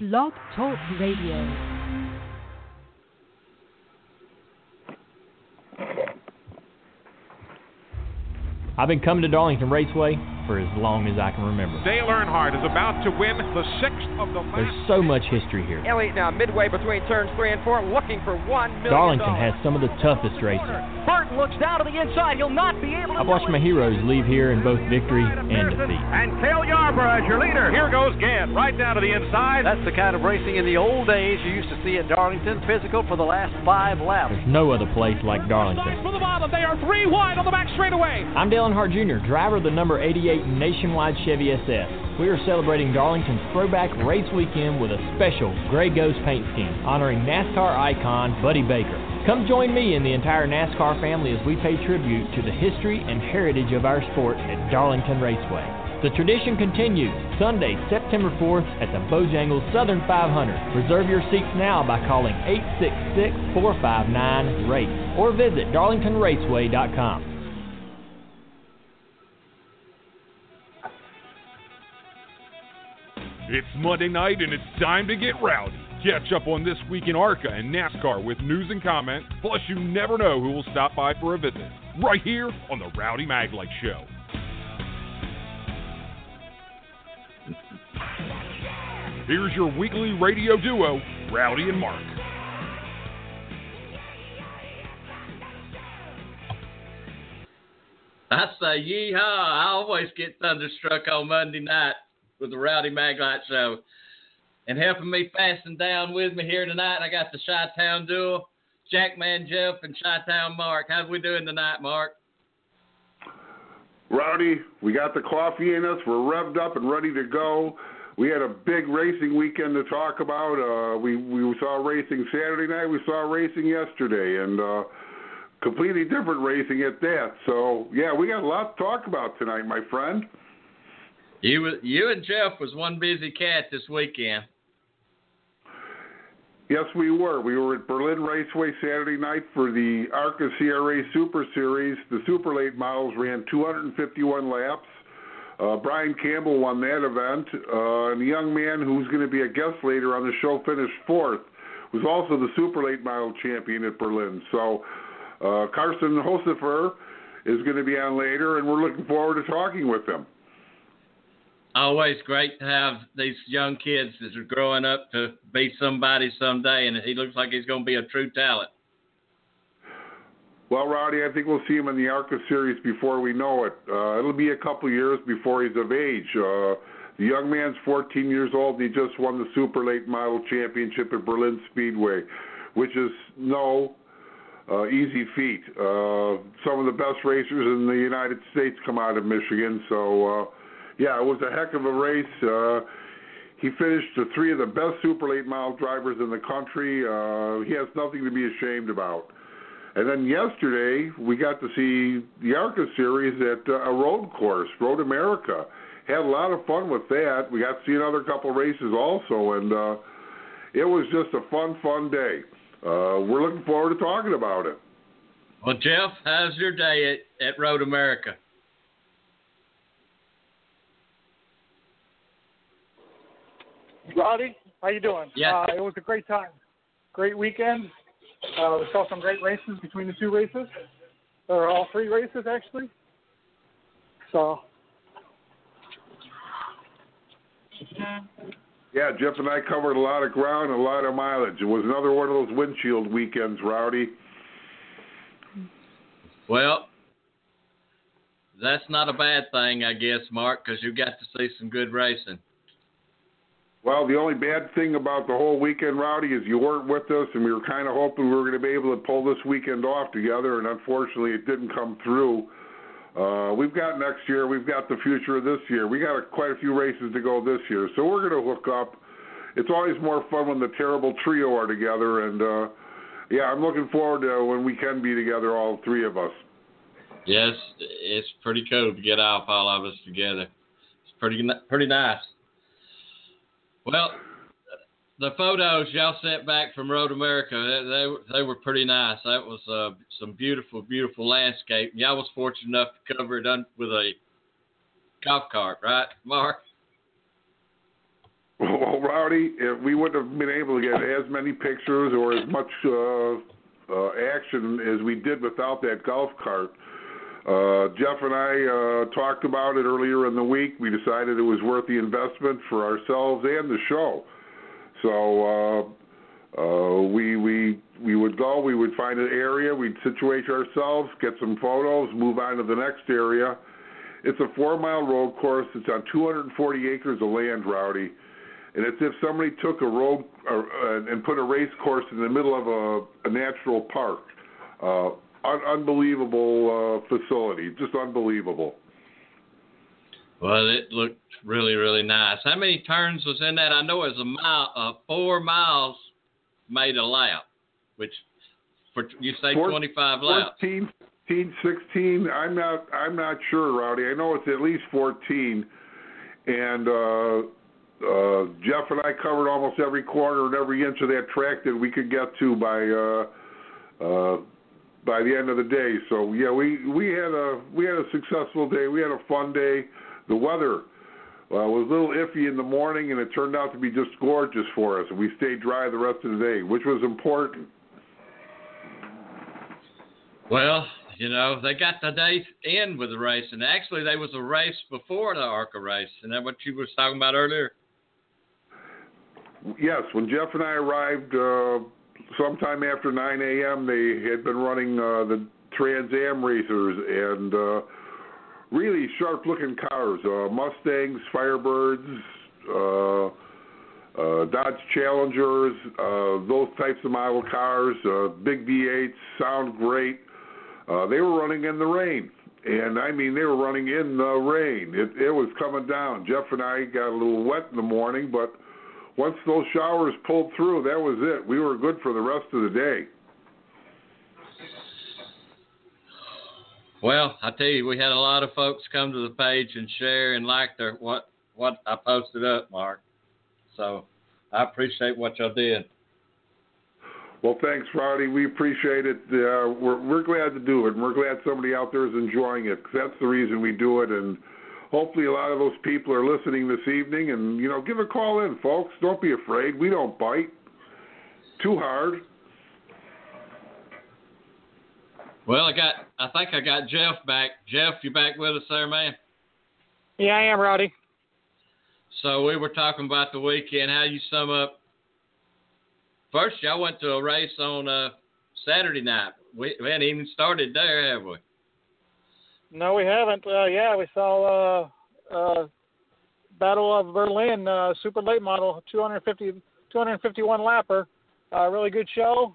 Blog Talk Radio. I've been coming to Darlington Raceway for as long as I can remember. Dale Earnhardt is about to win the sixth of the last. There's so much history here. Elliott now midway between turns three and four, looking for one million. Darlington has some of the toughest racing. Burton looks down to the inside. He'll not be able to. I've watched my heroes leave here in both victory and defeat. And Cale Yarborough as your leader. Here goes Gant, right down to the inside. That's the kind of racing in the old days you used to see at Darlington. Physical for the last five laps. There's no other place like Darlington. From the bottom, they are three wide on the back straightaway. I'm Dale Earnhardt Jr., driver of the number 88 Nationwide Chevy SS. We are celebrating Darlington's Throwback Race Weekend with a special Gray Ghost paint scheme honoring NASCAR icon Buddy Baker. Come join me and the entire NASCAR family as we pay tribute to the history and heritage of our sport at Darlington Raceway. The tradition continues Sunday, September 4th at the Bojangles Southern 500. Reserve your seats now by calling 866 459 RACE or visit darlingtonraceway.com. It's Monday night and it's time to get rowdy. Catch up on this week in ARCA and NASCAR with news and comment. Plus, you never know who will stop by for a visit. Right here on the Rowdy Maglite Show. Here's your weekly radio duo, Rowdy and Mark. I say yeehaw. I always get thunderstruck on Monday night with the Rowdy Maglite Show. And helping me fasten down with me here tonight, I got the Chi Town duo, Jackman Jeff and Chi Town Mark. How we doing tonight, Mark? Rowdy, we got the coffee in us. We're revved up and ready to go. We had a big racing weekend to talk about. Uh, we we saw racing Saturday night. We saw racing yesterday, and uh, completely different racing at that. So yeah, we got a lot to talk about tonight, my friend. You you and Jeff was one busy cat this weekend. Yes, we were. We were at Berlin Raceway Saturday night for the ARCA CRA Super Series. The super late models ran 251 laps. Uh, Brian Campbell won that event. Uh, and the young man who's going to be a guest later on the show finished fourth, was also the super late model champion at Berlin. So uh, Carson Hocevar is going to be on later, and we're looking forward to talking with him always great to have these young kids that are growing up to be somebody someday, and he looks like he's going to be a true talent. Well, Rowdy, I think we'll see him in the ARCA series before we know it. Uh, it'll be a couple years before he's of age. Uh, the young man's 14 years old. He just won the super late model championship at Berlin Speedway, which is no uh, easy feat. Uh, some of the best racers in the United States come out of Michigan, so. Uh, yeah, it was a heck of a race. Uh, he finished the three of the best super late mile drivers in the country. Uh, he has nothing to be ashamed about. And then yesterday we got to see the ARCA series at uh, a road course, Road America. Had a lot of fun with that. We got to see another couple races also, and uh, it was just a fun, fun day. Uh, we're looking forward to talking about it. Well, Jeff, how's your day at, at Road America? Rowdy, how you doing? Yeah. Uh, it was a great time. Great weekend. Uh, we saw some great races between the two races, or all three races actually. So. Yeah, Jeff and I covered a lot of ground, a lot of mileage. It was another one of those windshield weekends, Rowdy. Well, that's not a bad thing, I guess, Mark, because you got to see some good racing. Well, the only bad thing about the whole weekend, Rowdy, is you weren't with us, and we were kind of hoping we were going to be able to pull this weekend off together, and unfortunately, it didn't come through. Uh, we've got next year, we've got the future of this year. We got a, quite a few races to go this year, so we're going to hook up. It's always more fun when the terrible trio are together, and uh, yeah, I'm looking forward to when we can be together, all three of us. Yes, it's pretty cool to get off all of us together. It's pretty pretty nice. Well, the photos y'all sent back from Road America, they they, they were pretty nice. That was uh, some beautiful, beautiful landscape. Y'all was fortunate enough to cover it un- with a golf cart, right, Mark? Well, Rowdy, if we wouldn't have been able to get as many pictures or as much uh, uh, action as we did without that golf cart. Uh, Jeff and I uh, talked about it earlier in the week. We decided it was worth the investment for ourselves and the show. So uh, uh, we we we would go. We would find an area. We'd situate ourselves, get some photos, move on to the next area. It's a four-mile road course. It's on 240 acres of land, Rowdy, and it's if somebody took a road uh, and put a race course in the middle of a, a natural park. Un- unbelievable uh, facility, just unbelievable. Well, it looked really, really nice. How many turns was in that? I know it was a mile, uh, four miles made a lap, which for you say Four- 25 laps. 14, 15, 16. I'm not. I'm not sure, Rowdy. I know it's at least 14. And uh, uh, Jeff and I covered almost every corner and every inch of that track that we could get to by uh, uh, by the end of the day. So yeah, we we had a we had a successful day. We had a fun day. The weather uh, was a little iffy in the morning, and it turned out to be just gorgeous for us. And we stayed dry the rest of the day, which was important. Well, you know, they got the day in with the race, and actually there was a race before the ARCA race. Isn't that what you was talking about earlier? Yes, when Jeff and I arrived, uh, sometime after 9 a.m., they had been running uh, the Trans Am racers and uh, really sharp-looking cars: uh, Mustangs, Firebirds, uh, uh, Dodge Challengers, uh, those types of model cars. Uh, big V8s sound great. Uh, they were running in the rain. And I mean, they were running in the rain. It, it was coming down. Jeff and I got a little wet in the morning, but once those showers pulled through, that was it. We were good for the rest of the day. Well, I tell you, we had a lot of folks come to the page and share and like their what what I posted up, Mark. So I appreciate what y'all did. Well, thanks, Rowdy. We appreciate it. Uh, we're we're glad to do it, and we're glad somebody out there is enjoying it. 'cause that's the reason we do it, and hopefully a lot of those people are listening this evening. And you know, give a call in, folks. Don't be afraid. We don't bite too hard. Well, I got I think I got Jeff back. Jeff, you back with us there, man? Yeah, I am, Rowdy. So we were talking about the weekend. How you sum up? First, y'all went to a race on uh, Saturday night. We, we hadn't even started there, have we? No, we haven't. Uh, yeah, we saw uh, uh, Battle of Berlin, uh, super late model, 250, 251 lapper. Uh, really good show.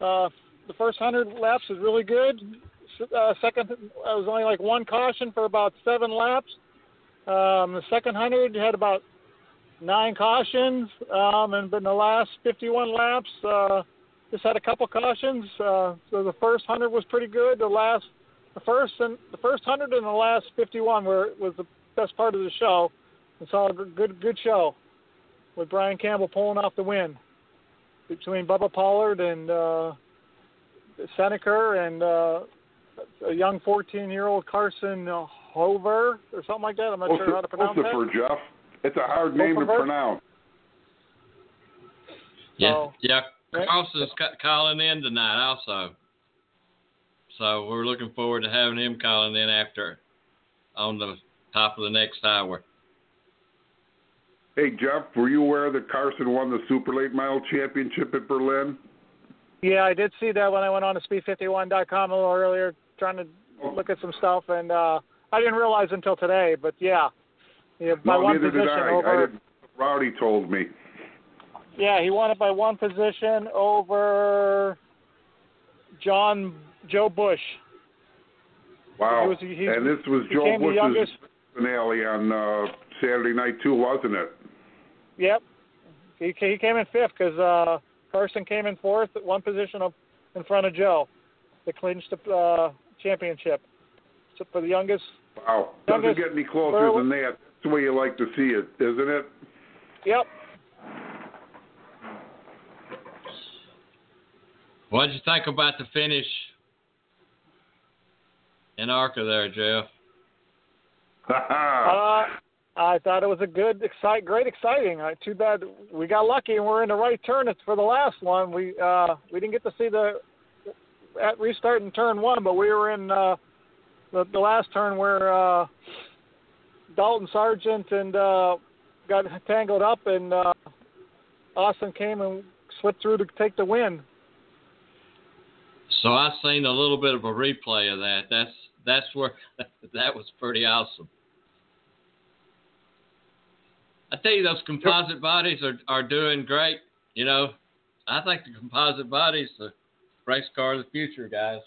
Uh, the first 100 laps was really good. Uh, second, uh, was only like one caution for about seven laps. Um, the second 100 had about nine cautions, um, and but in the last 51 laps, uh, just had a couple cautions. Uh, so the first 100 was pretty good. The last, the first and the first 100 and the last 51 were was the best part of the show. It's all a good good show with Brian Campbell pulling off the win between Bubba Pollard and uh, Seneca and uh, a young 14-year-old Carson Hover or something like that. I'm not sure how to pronounce that. for Jeff. It's a hard name to Hofer? pronounce. Yeah, So- yeah. Right. Carlson's calling in tonight also. So we're looking forward to having him calling in after on the top of the next hour. Hey, Jeff, were you aware that Carson won the super late mile championship at Berlin? Yeah, I did see that when I went on to speed51.com a little earlier, trying to look at some stuff, and uh, I didn't realize until today. But yeah, yeah by no, one neither position did I. over. I didn't. Rowdy told me. Yeah, he won it by one position over John Joe Bush. Wow. He was- he- and this was Joe Bush's youngest- finale on uh, Saturday night too, wasn't it? Yep, he he came in fifth because uh, Carson came in fourth, one position up in front of Joe. They clinched the uh, championship so for the youngest. Wow. Doesn't Youngest get any closer Earl- than that. That's the way you like to see it, isn't it? Yep. What did you think about the finish in ARCA there, Jeff? Uh, I thought it was a good, excite, great, exciting. Uh, too bad we got lucky and we're in the right turn for the last one. We uh, we didn't get to see the at restart in turn one, but we were in uh, the, the last turn where uh, Dalton Sargent and uh, got tangled up, and uh, Austin came and slipped through to take the win. So I seen a little bit of a replay of that. That's that's where that was pretty awesome. I tell you, those composite bodies are are doing great. You know, I think the composite bodies the race car of the future, guys.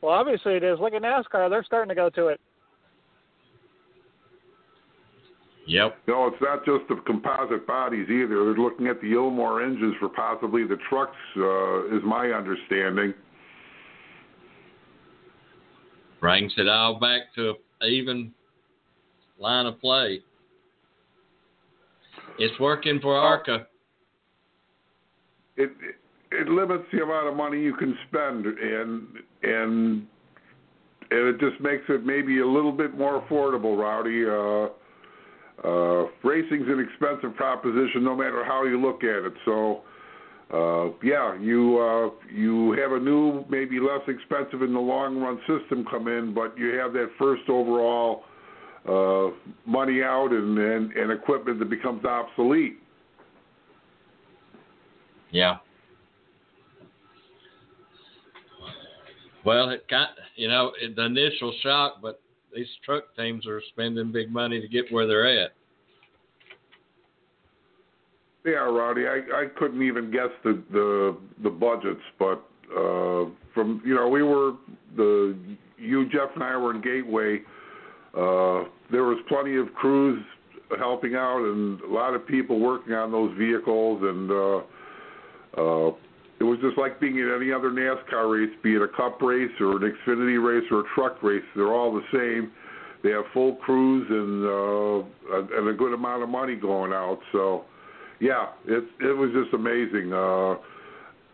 Well, obviously it is. Look at NASCAR; they're starting to go to it. Yep. No, it's not just the composite bodies either. They're looking at the Ilmor engines for possibly the trucks, uh, is my understanding. Brings it all back to an even line of play. It's working for ARCA. It, it it limits the amount of money you can spend, and and and it just makes it maybe a little bit more affordable, Rowdy. Uh, uh, racing's an expensive proposition, no matter how you look at it. So, uh, yeah, you uh, you have a new, maybe less expensive in the long run system come in, but you have that first overall uh, money out and, and and equipment that becomes obsolete. Yeah. Well, it got you know the initial shock, but these truck teams are spending big money to get where they're at. Yeah, Rowdy, I, I couldn't even guess the the, the budgets, but uh, from you know we were the you Jeff and I were in Gateway. Uh, there was plenty of crews helping out and a lot of people working on those vehicles and uh, uh, it was just like being at any other NASCAR race, be it a Cup race or an Xfinity race or a truck race. They're all the same. They have full crews and uh, and a good amount of money going out. So, yeah, it it was just amazing. Uh,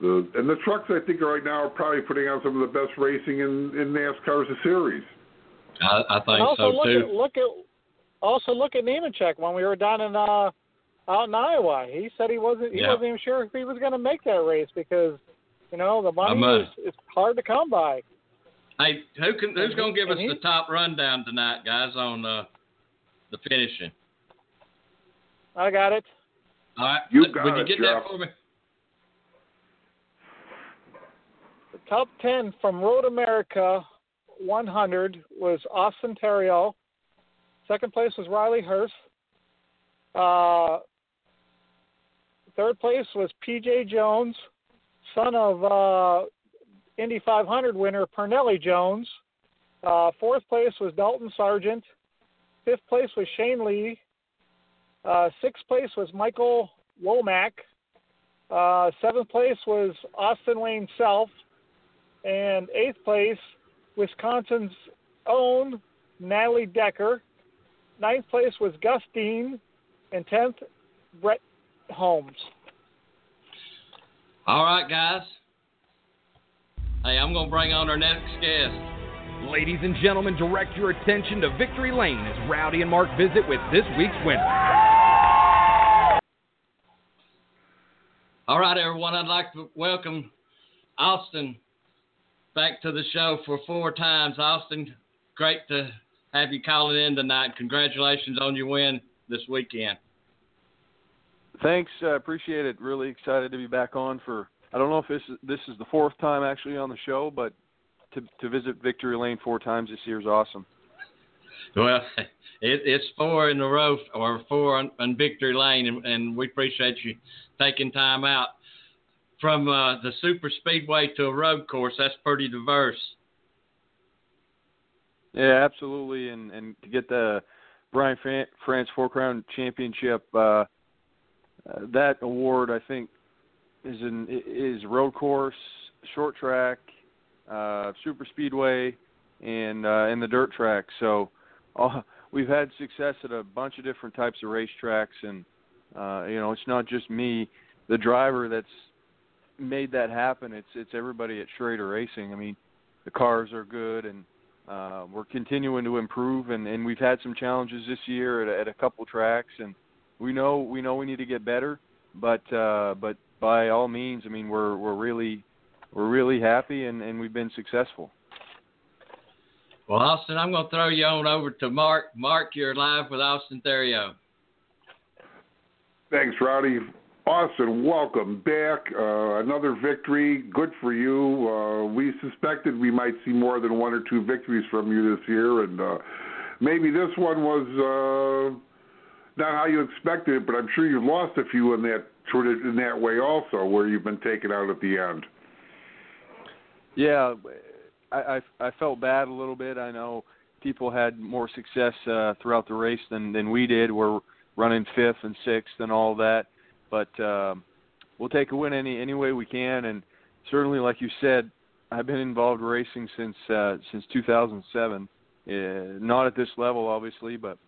the and the trucks I think right now are probably putting out some of the best racing in in NASCAR's series. I, I think also so look too. At, look at also look at Nemechek when we were down in uh out in Iowa. He said he wasn't he Yeah. wasn't even sure if he was going to make that race because you know the money I'm, uh, is it's hard to come by. Hey, who can who's going to give us and the top rundown tonight, guys, on uh, the finishing? I got it. All right, You Would got you it, get Jeff. that for me? The top ten from Road America 100 was Austin Theriault. Second place was Riley Herbst. Uh, third place was P.J. Jones, son of uh, Indy 500 winner Parnelli Jones. Uh, fourth place was Dalton Sargent. Fifth place was Shane Lee. Uh, sixth place was Michael Womack. Uh, seventh place was Austin Wayne Self. And eighth place, Wisconsin's own Natalie Decker. Ninth place was Gus Dean. And tenth, Brett Holmes. All right, guys. Hey, I'm going to bring on our next guest. Ladies and gentlemen, direct your attention to Victory Lane as Rowdy and Mark visit with this week's winner. All right, everyone. I'd like to welcome Austin back to the show for four times. Austin, great to have you calling in tonight. Congratulations on your win this weekend. Thanks, uh, appreciate it. Really excited to be back on for. I don't know if this is this is the fourth time actually on the show, but to to visit Victory Lane four times this year is awesome. Well, it, it's four in a row or four on, on Victory Lane, and, and we appreciate you taking time out from uh, the super speedway to a road course. That's pretty diverse. Yeah, absolutely, and and to get the Brian Fran- France Four Crown Championship, uh, uh, that award I think is in is road course, short track, uh, super speedway, and uh, and the dirt track. So uh, we've had success at a bunch of different types of racetracks, and uh, you know it's not just me, the driver that's made that happen. It's it's everybody at Schrader Racing. I mean, the cars are good, and uh, we're continuing to improve, and, and we've had some challenges this year at, at a couple tracks, and we know we know we need to get better. But uh, but by all means, I mean we're we're really we're really happy, and, and we've been successful. Well, Austin, I'm going to throw you on over to Mark. Mark, you're live with Austin Theriault. Thanks, Rowdy. Austin, welcome back. Uh, another victory. Good for you. Uh, we suspected we might see more than one or two victories from you this year, and uh, maybe this one was uh, not how you expected it, but I'm sure you've lost a few in that in that way also, where you've been taken out at the end. Yeah, I, I I felt bad a little bit. I know people had more success uh, throughout the race than than we did. We're running fifth and sixth and all that, but um, we'll take a win any any way we can. And certainly, like you said, I've been involved racing since uh, since 2007. Uh, not at this level, obviously, but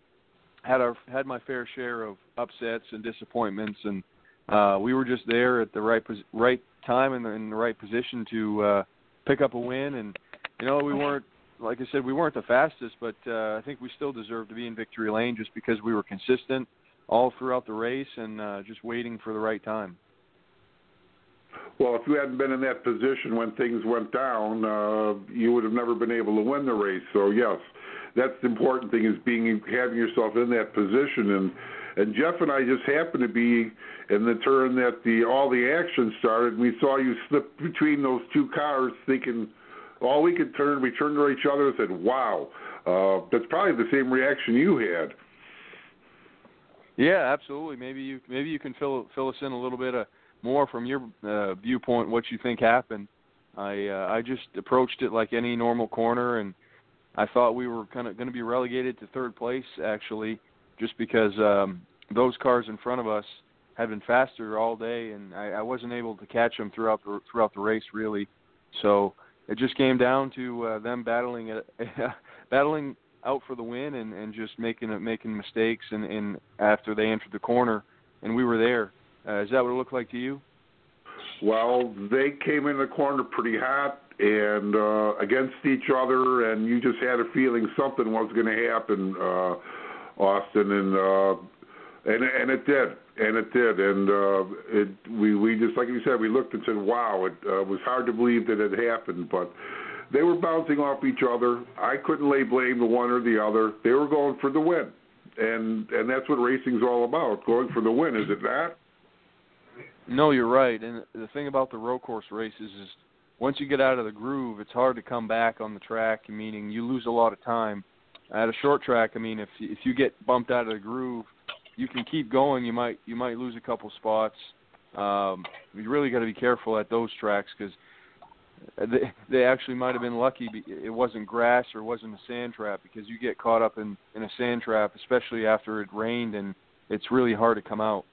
had our had my fair share of upsets and disappointments, and uh, we were just there at the right right time and in, the right position to uh, pick up a win. And you know, we weren't like I said, we weren't the fastest, but uh, I think we still deserve to be in victory lane just because we were consistent all throughout the race and uh, just waiting for the right time. Well, if you hadn't been in that position when things went down, uh, you would have never been able to win the race. So yes, that's the important thing is being having yourself in that position. And and Jeff and I just happened to be in the turn that the all the action started. We saw you slip between those two cars, thinking all we could turn. We turned to each other and said, "Wow." Uh, that's probably the same reaction you had. Yeah, absolutely. Maybe you maybe you can fill fill us in a little bit of, more from your uh, viewpoint what you think happened. I uh, I just approached it like any normal corner, and I thought we were kind of going to be relegated to third place actually, just because um, those cars in front of us had been faster all day, and I, I wasn't able to catch them throughout the throughout the race really. So it just came down to uh, them battling it, battling out for the win and and just making making mistakes and and after they entered the corner and we were there. Uh, is that what it looked like to you? Well, they came in the corner pretty hot and uh, against each other, and you just had a feeling something was going to happen, uh, Austin, and uh, and and it did, and it did, and uh, it we we just like you said, we looked and said, wow, it uh, was hard to believe that it happened, but they were bouncing off each other. I couldn't lay blame to one or the other. They were going for the win, and and that's what racing's all about, going for the win, is it not? No, you're right. And the thing about the road course races is once you get out of the groove, it's hard to come back on the track. Meaning you lose a lot of time. At a short track, I mean, if if you get bumped out of the groove, you can keep going. You might you might lose a couple spots. Um, you really got to be careful at those tracks because they they actually might have been lucky it wasn't grass or wasn't a sand trap because you get caught up in in a sand trap especially after it rained and it's really hard to come out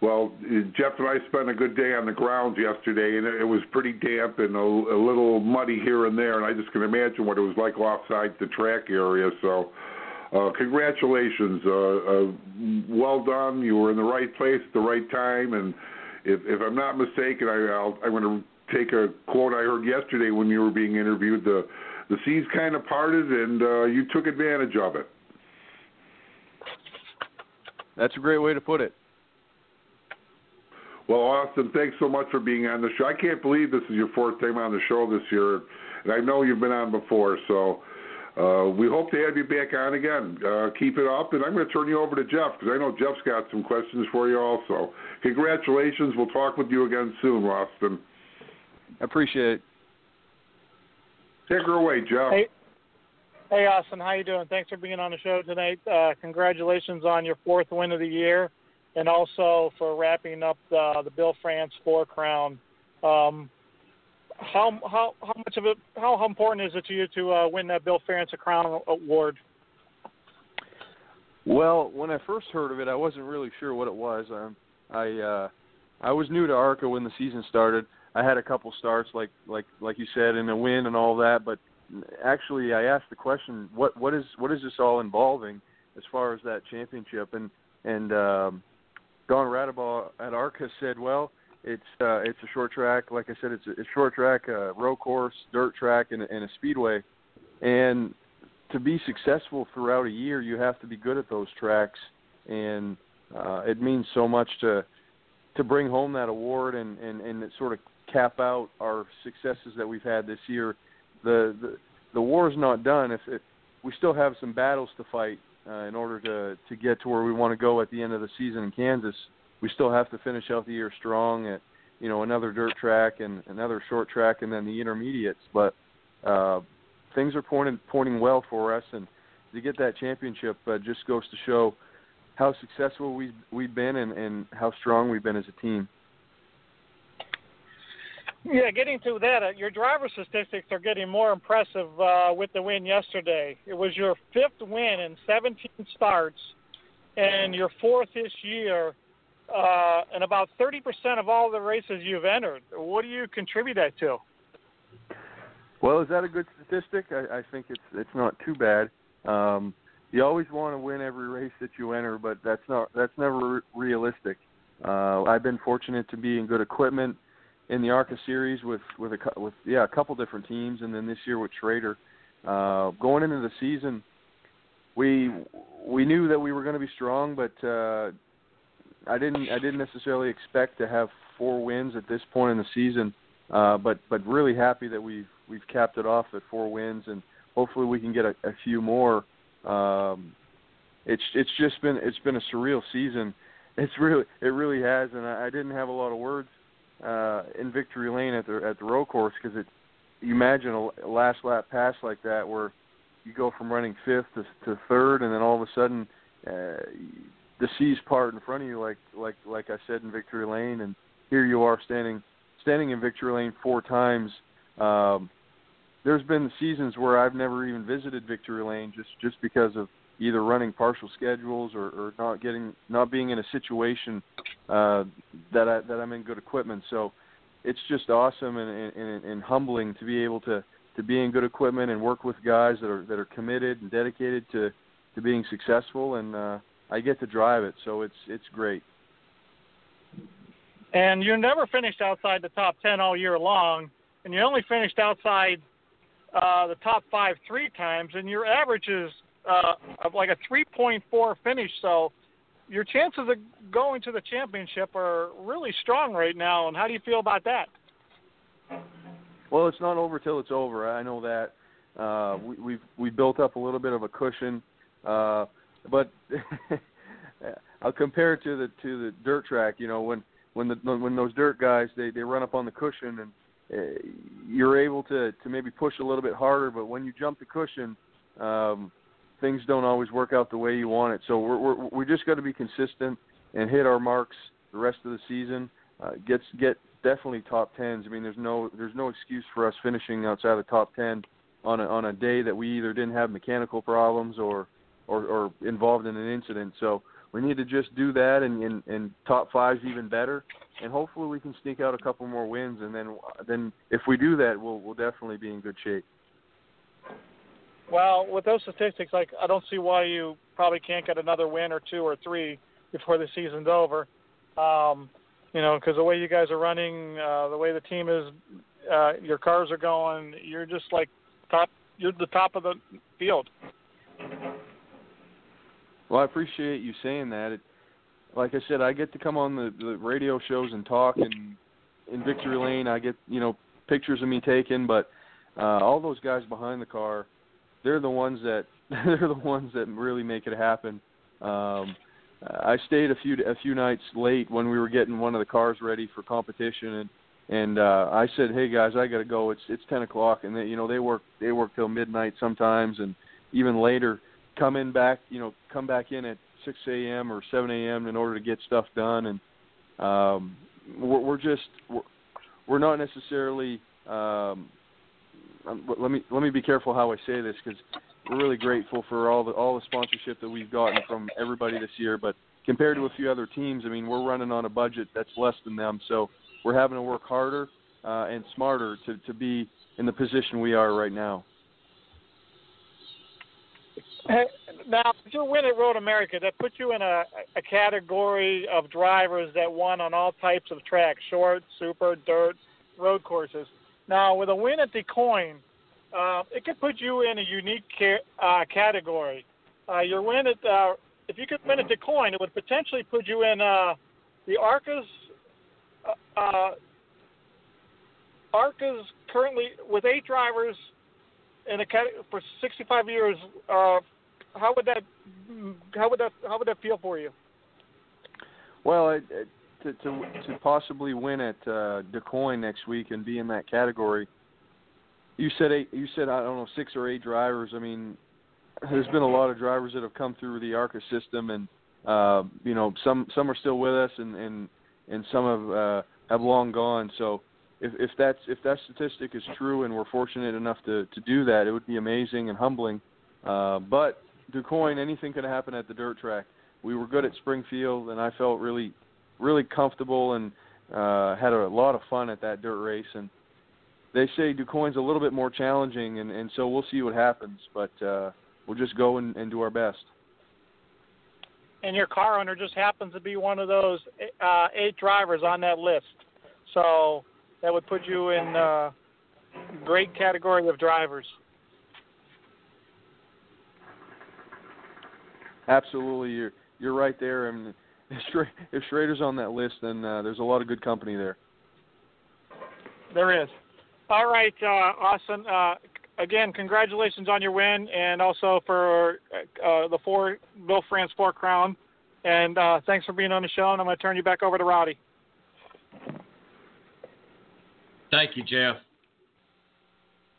well, Jeff and I spent a good day on the grounds yesterday, and it was pretty damp and a, a little muddy here and there. And I just can imagine what it was like offside the track area. So, uh, congratulations, uh, uh, well done. You were in the right place at the right time, and if, if I'm not mistaken, I, I'll, I'm going to take a quote I heard yesterday when you were being interviewed. The the seas kind of parted, and uh, you took advantage of it. That's a great way to put it. Well, Austin, thanks so much for being on the show. I can't believe this is your fourth time on the show this year, and I know you've been on before, so uh, we hope to have you back on again. Uh, keep it up, and I'm going to turn you over to Jeff because I know Jeff's got some questions for you also. Congratulations. We'll talk with you again soon, Austin. I appreciate it. Take her away, Jeff. Hey, hey, Austin. How you doing? Thanks for being on the show tonight. Uh, congratulations on your fourth win of the year and also for wrapping up the, the Bill France Four Crown. Um, how how how much of it? How, how important is it to you to uh, win that Bill France Crown award? Well, when I first heard of it, I wasn't really sure what it was. Um, I uh, I was new to ARCA when the season started. I had a couple starts, like like like you said, and a win and all that. But actually, I asked the question, what what is what is this all involving as far as that championship? And and um, Don Radebaugh at ARCA said, well, it's uh, it's a short track. Like I said, it's a, a short track, uh, road course, dirt track, and, and a speedway. And to be successful throughout a year, you have to be good at those tracks, and uh, it means so much to to bring home that award and and and sort of cap out our successes that we've had this year. The the the war's not done. If, if we still have some battles to fight uh, in order to to get to where we want to go at the end of the season in Kansas, we still have to finish out the year strong at you know another dirt track and another short track and then the intermediates. But uh, things are pointing pointing well for us, and to get that championship uh, just goes to show how successful we've we've been and, and how strong we've been as a team. Yeah, getting to that, uh, your driver statistics are getting more impressive uh, with the win yesterday. It was your fifth win in 17 starts, and your fourth this year, uh, and about 30% of all the races you've entered. What do you contribute that to? Well, is that a good statistic? I, I think it's it's not too bad. Um, you always want to win every race that you enter, but that's not that's never realistic. Uh, I've been fortunate to be in good equipment in the ARCA series with with a with yeah a couple different teams, and then this year with Schrader. Uh, going into the season, we we knew that we were going to be strong, but uh, I didn't I didn't necessarily expect to have four wins at this point in the season. Uh, but but really happy that we've we've capped it off at four wins, and hopefully we can get a, a few more. Um, it's it's just been it's been a surreal season. It's really it really has, and I, I didn't have a lot of words uh, in victory lane at the at the road course because it. You imagine a last lap pass like that where you go from running fifth to, to third, and then all of a sudden uh, the seas part in front of you, like like like I said in victory lane, and here you are standing standing in victory lane four times. Um, there's been seasons where I've never even visited victory lane just just because of either running partial schedules or, or not getting not being in a situation uh, that I that I'm in good equipment. So it's just awesome and, and, and humbling to be able to to be in good equipment and work with guys that are that are committed and dedicated to to being successful and uh, I get to drive it, so it's it's great. And you never finished outside the top ten all year long, and you only finished outside uh, the top five three times, and your average is uh, of like a 3.4 finish. So your chances of going to the championship are really strong right now. And how do you feel about that? Well, it's not over till it's over. I know that. Uh, we, we've we built up a little bit of a cushion, uh, but I'll compare it to the to the dirt track. You know, when when the when those dirt guys they they run up on the cushion and uh, you're able to to maybe push a little bit harder, but when you jump the cushion, um, things don't always work out the way you want it. So we're we're we just got to be consistent and hit our marks the rest of the season. Uh, get get definitely top tens. I mean, there's no there's no excuse for us finishing outside the top ten on a on a day that we either didn't have mechanical problems or or, or involved in an incident. So we need to just do that, and, and and top five's even better. And hopefully we can sneak out a couple more wins, and then then if we do that, we'll we'll definitely be in good shape. Well, with those statistics, like I don't see why you probably can't get another win or two or three before the season's over. Um, you know, because the way you guys are running, uh, the way the team is, uh, your cars are going, you're just like top. You're the top of the field. Well, I appreciate you saying that. It, like I said, I get to come on the, the radio shows and talk, and in victory lane, I get you know pictures of me taken, but uh, all those guys behind the car, they're the ones that they're the ones that really make it happen. Um, I stayed a few a few nights late when we were getting one of the cars ready for competition, and and uh, I said, "Hey guys, I got to go. It's it's ten o'clock." And they, you know, they work they work till midnight sometimes, and even later come in back, you know, come back in at 6 a.m. or 7 a.m. in order to get stuff done, and um, we're, we're just we're, we're not necessarily. Um, um, let me let me be careful how I say this because we're really grateful for all the all the sponsorship that we've gotten from everybody this year. But compared to a few other teams, I mean, we're running on a budget that's less than them, so we're having to work harder uh, and smarter to to be in the position we are right now. Hey, Now, your win at Road America that puts you in a, a category of drivers that won on all types of tracks: short, super, dirt, road courses. Now, with a win at DuQuoin, uh, it could put you in a unique ca- uh, category. Uh, your win at uh, if you could win at DuQuoin, it would potentially put you in uh, the ARCA's. Uh, uh, ARCA's currently with eight drivers in a for 65 years. Uh, how would that how would that how would that feel for you? Well, it, it, to to to possibly win at uh, DuQuoin next week and be in that category. You said eight. You said I don't know six or eight drivers. I mean, there's been a lot of drivers that have come through the ARCA system, and uh, you know some some are still with us, and and and some have uh, have long gone. So if if that's if that statistic is true, and we're fortunate enough to to do that, it would be amazing and humbling. Uh, but DuQuoin, anything could happen at the dirt track. We were good at Springfield, and I felt really really comfortable and uh, had a lot of fun at that dirt race. And they say DuQuoin's a little bit more challenging, and, and so we'll see what happens. But uh, we'll just go and, and do our best. And your car owner just happens to be one of those uh, eight drivers on that list, so that would put you in uh, great category of drivers. Absolutely, you're you're right there. And if Schrader's on that list, then uh, there's a lot of good company there. There is. All right, uh, Austin. Uh, again, congratulations on your win, and also for uh, the four Bill France Four Crown. And uh, thanks for being on the show. And I'm going to turn you back over to Rowdy. Thank you, Jeff.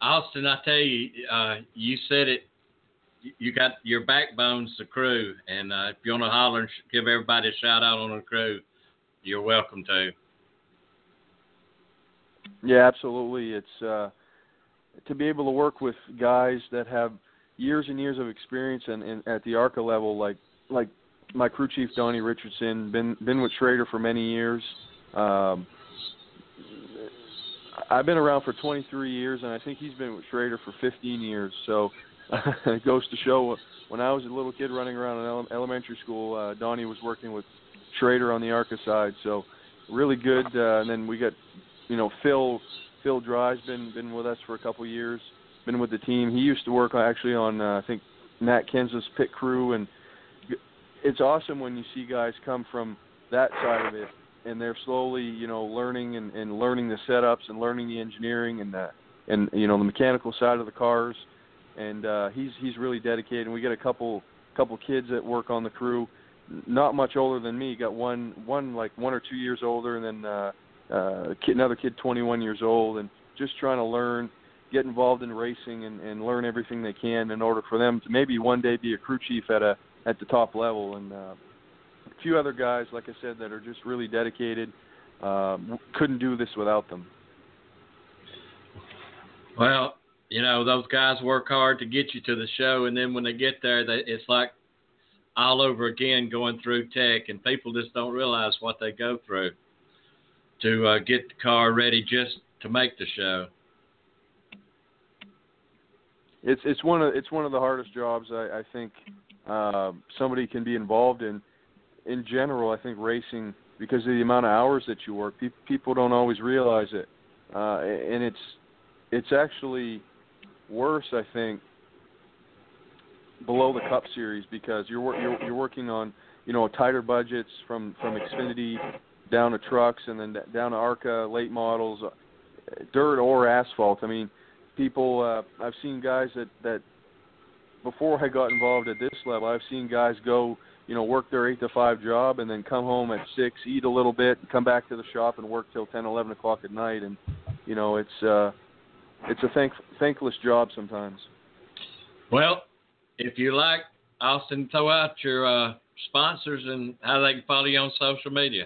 Austin, I tell you, uh, you said it. You got your backbone's the crew, and uh, if you want to holler and give everybody a shout out on the crew, you're welcome to. Yeah, absolutely. It's uh, to be able to work with guys that have years and years of experience and, and at the ARCA level, like like my crew chief Donnie Richeson, been been with Schrader for many years. Um, I've been around for 23 years, and I think he's been with Schrader for 15 years. So it goes to show when I was a little kid running around in elementary school, uh, Donnie was working with Schrader on the ARCA side. So really good. Uh, and then we got, you know, Phil Phil Dry's been been with us for a couple years. Been with the team. He used to work actually on uh, I think Matt Kenseth's pit crew, and it's awesome when you see guys come from that side of it, and they're slowly you know learning and, and learning the setups and learning the engineering and the and you know the mechanical side of the cars. And uh, he's he's really dedicated. And we got a couple couple kids that work on the crew, not much older than me. Got one one like one or two years older, and then uh, uh, kid, another kid 21 years old, and just trying to learn, get involved in racing, and, and learn everything they can in order for them to maybe one day be a crew chief at a at the top level. And uh, a few other guys, like I said, that are just really dedicated. Uh, couldn't do this without them. Well, you know those guys work hard to get you to the show, and then when they get there, they, it's like all over again going through tech, and people just don't realize what they go through to uh, get the car ready just to make the show. It's it's one of it's one of the hardest jobs I, I think uh, somebody can be involved in. In general, I think racing because of the amount of hours that you work, pe- people don't always realize it, uh, and it's it's actually worse, I think, below the Cup Series because you're you're, you're working on you know tighter budgets from from Xfinity down to trucks and then down to ARCA late models, uh, dirt or asphalt. I mean, people. Uh, I've seen guys that that before I got involved at this level, I've seen guys go, you know, work their eight to five job and then come home at six, eat a little bit, come back to the shop and work till ten, eleven o'clock at night. And you know, it's uh, it's a thank thankless job sometimes. Well, if you like, Austin, throw out your uh, sponsors and how they can follow you on social media.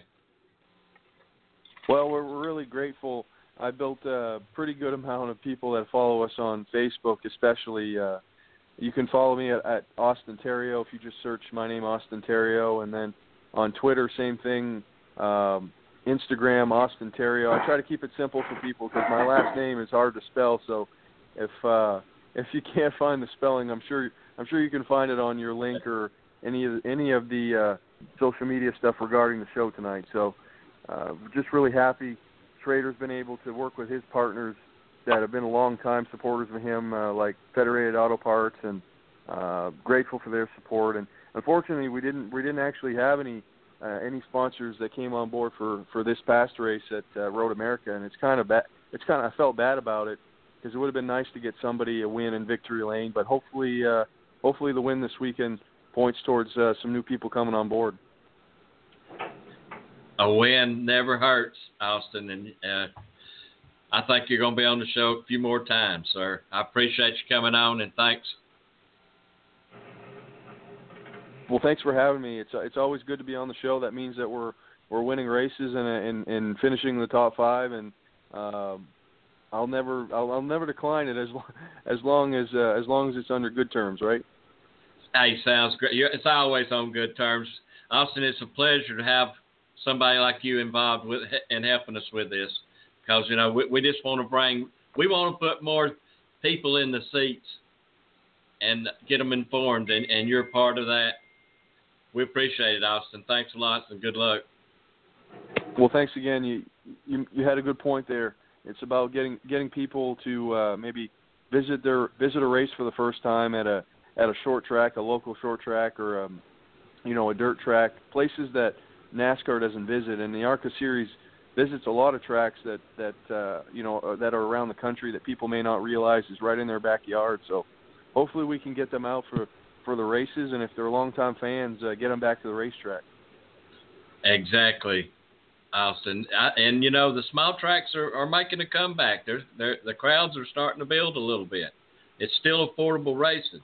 Well, we're really grateful. I built a pretty good amount of people that follow us on Facebook, especially. Uh, you can follow me at, at Austin Theriault if you just search my name, Austin Theriault, and then on Twitter, same thing. Um, Instagram, Austin Theriault. I try to keep it simple for people because my last name is hard to spell. So if uh, if you can't find the spelling, I'm sure I'm sure you can find it on your link or any of any of the uh, social media stuff regarding the show tonight. So, uh, just really happy Schrader's been able to work with his partners that have been long time supporters of him, uh, like Federated Auto Parts, and uh, grateful for their support. And unfortunately, we didn't we didn't actually have any uh, any sponsors that came on board for for this past race at uh, Road America, and it's kind of bad. It's kind of I felt bad about it because it would have been nice to get somebody a win in victory lane, but hopefully uh, hopefully the win this weekend points towards uh, some new people coming on board. A win never hurts, Austin, and uh, I think you're going to be on the show a few more times, sir. I appreciate you coming on, and thanks. Well, thanks for having me. It's it's always good to be on the show. That means that we're we're winning races and and, and finishing the top five, and um, I'll never I'll, I'll never decline it as long as long as uh, as long as it's under good terms, right? Hey, sounds great. It's always on good terms. Austin, it's a pleasure to have somebody like you involved with and helping us with this, because you know we, we just want to bring we want to put more people in the seats and get them informed, and, and you're part of that. We appreciate it, Austin. Thanks a lot, and good luck. Well, thanks again. You you, you had a good point there. It's about getting getting people to uh, maybe visit their visit a race for the first time at a at a short track, a local short track, or um, you know a dirt track, places that NASCAR doesn't visit. And the ARCA Series visits a lot of tracks that that uh, you know uh, that are around the country that people may not realize is right in their backyard. So hopefully we can get them out for for the races, and if they're longtime fans, uh, get them back to the racetrack. Exactly. Austin. I, and you know the small tracks are, are making a comeback. They're, they're, the crowds are starting to build a little bit. It's still affordable racing.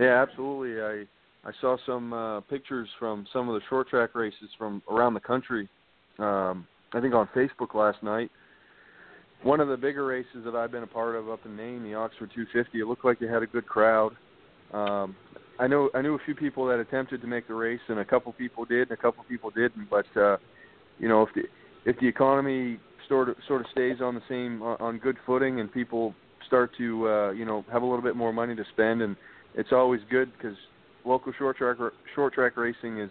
Yeah, absolutely. I I saw some uh, pictures from some of the short track races from around the country. Um, I think on Facebook last night. One of the bigger races that I've been a part of up in Maine, the Oxford 250, it looked like they had a good crowd. Um, I know I knew a few people that attempted to make the race, and a couple people did, and a couple people didn't. But uh, you know, if the if the economy sort of sort of stays on the same on good footing, and people start to uh, you know have a little bit more money to spend, and it's always good because local short track short track racing is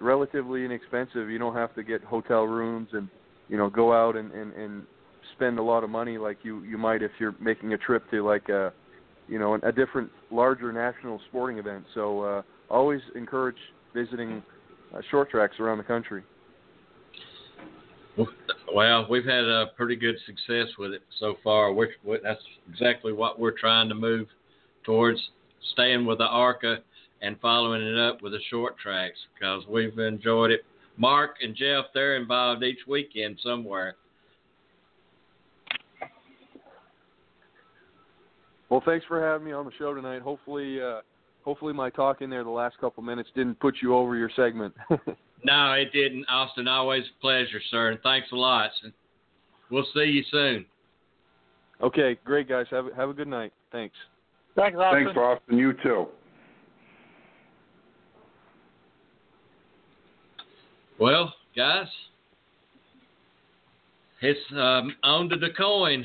relatively inexpensive. You don't have to get hotel rooms and you know go out and and, and spend a lot of money like you you might if you're making a trip to like a you know, a different, larger national sporting event. So uh, always encourage visiting uh, short tracks around the country. Well, we've had a pretty good success with it so far. We're, that's exactly what we're trying to move towards, staying with the ARCA and following it up with the short tracks because we've enjoyed it. Mark and Jeff, they're involved each weekend somewhere. Well, thanks for having me on the show tonight. Hopefully, uh, hopefully my talk in there the last couple minutes didn't put you over your segment. no, it didn't, Austin. Always a pleasure, sir, and thanks a lot. We'll see you soon. Okay, great guys. Have a, have a good night. Thanks. Thanks, Austin. Thanks, Austin. You too. Well, guys, it's um, on to DuQuoin.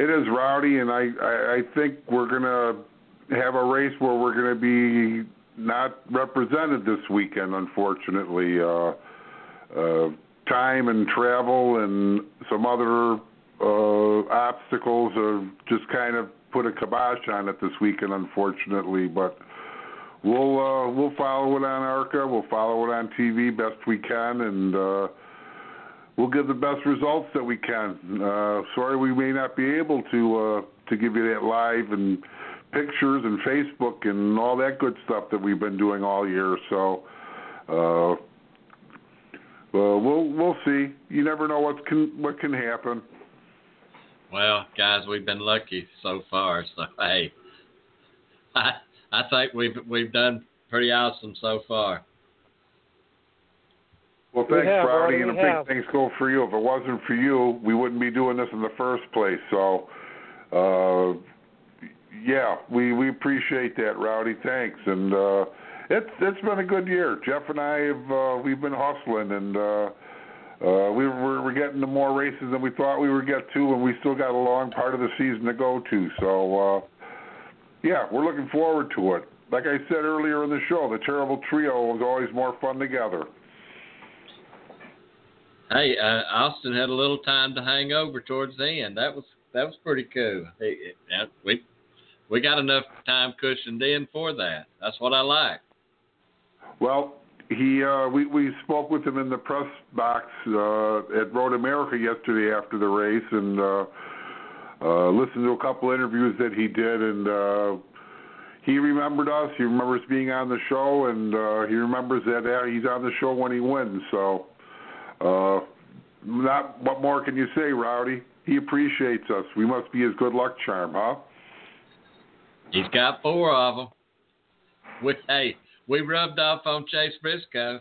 It is rowdy, and I, I, think we're going to have a race where we're going to be not represented this weekend, unfortunately. Uh, uh, time and travel and some other uh, obstacles have just kind of put a kibosh on it this weekend, unfortunately. But we'll uh, we'll follow it on ARCA. We'll follow it on TV best we can, and uh, we'll give the best results that we can. Uh, sorry, we may not be able to uh, to give you that live and pictures and Facebook and all that good stuff that we've been doing all year. So, uh, well, we'll we'll see. You never know what can what can happen. Well, guys, we've been lucky so far. So hey, I I think we've we've done pretty awesome so far. Well, thanks, we Rowdy, and a big thanks go for you. If it wasn't for you, we wouldn't be doing this in the first place. So, uh, yeah, we we appreciate that, Rowdy. Thanks, and uh, it's it's been a good year. Jeff and I have uh, we've been hustling, and uh, uh, we were we're getting to more races than we thought we would get to, and we still got a long part of the season to go to. So, uh, yeah, we're looking forward to it. Like I said earlier in the show, the terrible trio was always more fun together. Hey, uh, Austin had a little time to hang over towards the end. That was that was pretty cool. He, we we got enough time cushioned in for that. That's what I like. Well, he uh, we we spoke with him in the press box uh, at Road America yesterday after the race, and uh, uh, listened to a couple interviews that he did, and uh, he remembered us. He remembers being on the show, and uh, he remembers that uh, he's on the show when he wins. So, uh, not what more can you say, Rowdy? He appreciates us. We must be his good luck charm, huh? He's got four of them. We, hey, we rubbed off on Chase Briscoe.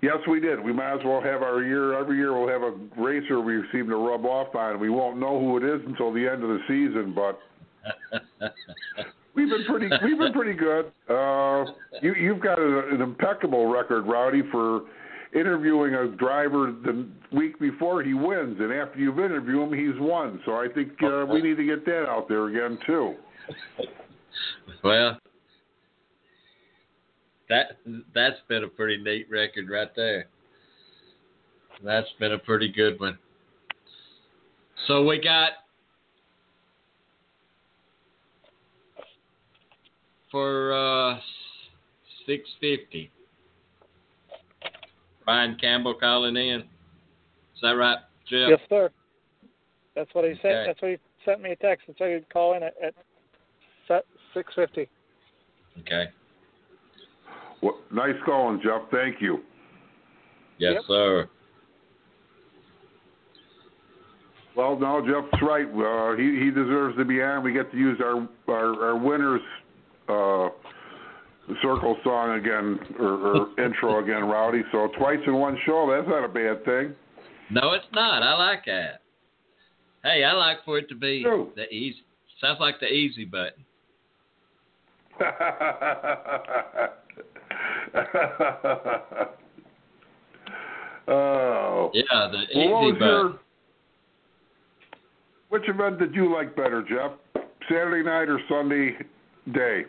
Yes, we did. We might as well have our year. Every year we'll have a racer we seem to rub off on. We won't know who it is until the end of the season, but we've been pretty. We've been pretty good. Uh, you, you've got an impeccable record, Rowdy, for interviewing a driver the week before he wins, and after you've interviewed him, he's won. So I think uh, we need to get that out there again too. Well, that that's been a pretty neat record right there. That's been a pretty good one. So we got for uh, six fifty. Brian Campbell calling in. Is that right, Jeff? Yes, sir. That's what he Okay. said. That's what he sent me a text and said he'd call in at, at six fifty. Okay. Well, nice going, Jeff. Thank you. Yes, Yep. sir. Well, no, Jeff's right. Uh, he he deserves to be on. We get to use our our, our winners uh, circle song again or, or intro again, Rowdy. So twice in one show. That's not a bad thing. No, it's not. I like that. Hey, I like for it to be True. the easy. Sounds like the easy button. oh. Yeah, the easy button. your, which event did you like better, Jeff? Saturday night or Sunday day?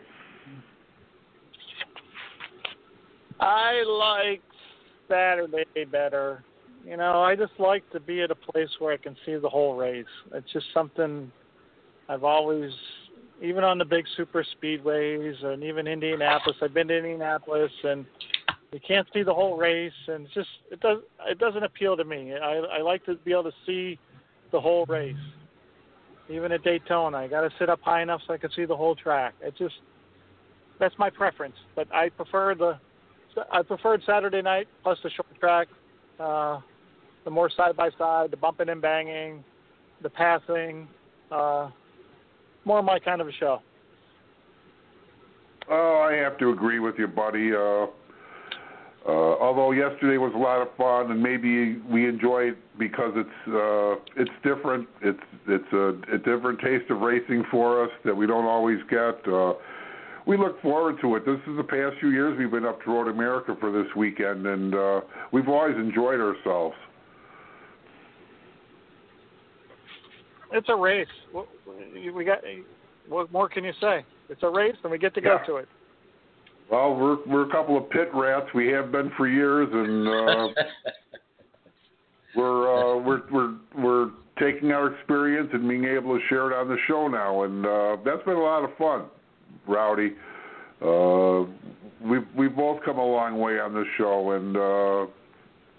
I like Saturday better. You know, I just like to be at a place where I can see the whole race. It's just something I've always, even on the big super speedways and even Indianapolis. I've been to Indianapolis and you can't see the whole race, and it's just it does it doesn't appeal to me. I I like to be able to see the whole race. Even at Daytona, I got to sit up high enough so I can see the whole track. It just that's my preference, but I prefer the I preferred Saturday night plus the short track, uh, the more side by side, the bumping and banging, the passing, uh, more my kind of a show. Oh, I have to agree with you, buddy. Uh, uh, although yesterday was a lot of fun, and maybe we enjoy it because it's uh, it's different. It's it's a, a different taste of racing for us that we don't always get. Uh, we look forward to it. This is the past few years we've been up to Road America for this weekend, and uh, we've always enjoyed ourselves. It's a race. We got. What more can you say? It's a race, and we get to go to it. Well, we're we're a couple of pit rats. We have been for years, and uh, we're uh, we're we're we're taking our experience and being able to share it on the show now, and uh, that's been a lot of fun, Rowdy. Uh, we've we've both come a long way on this show, and uh,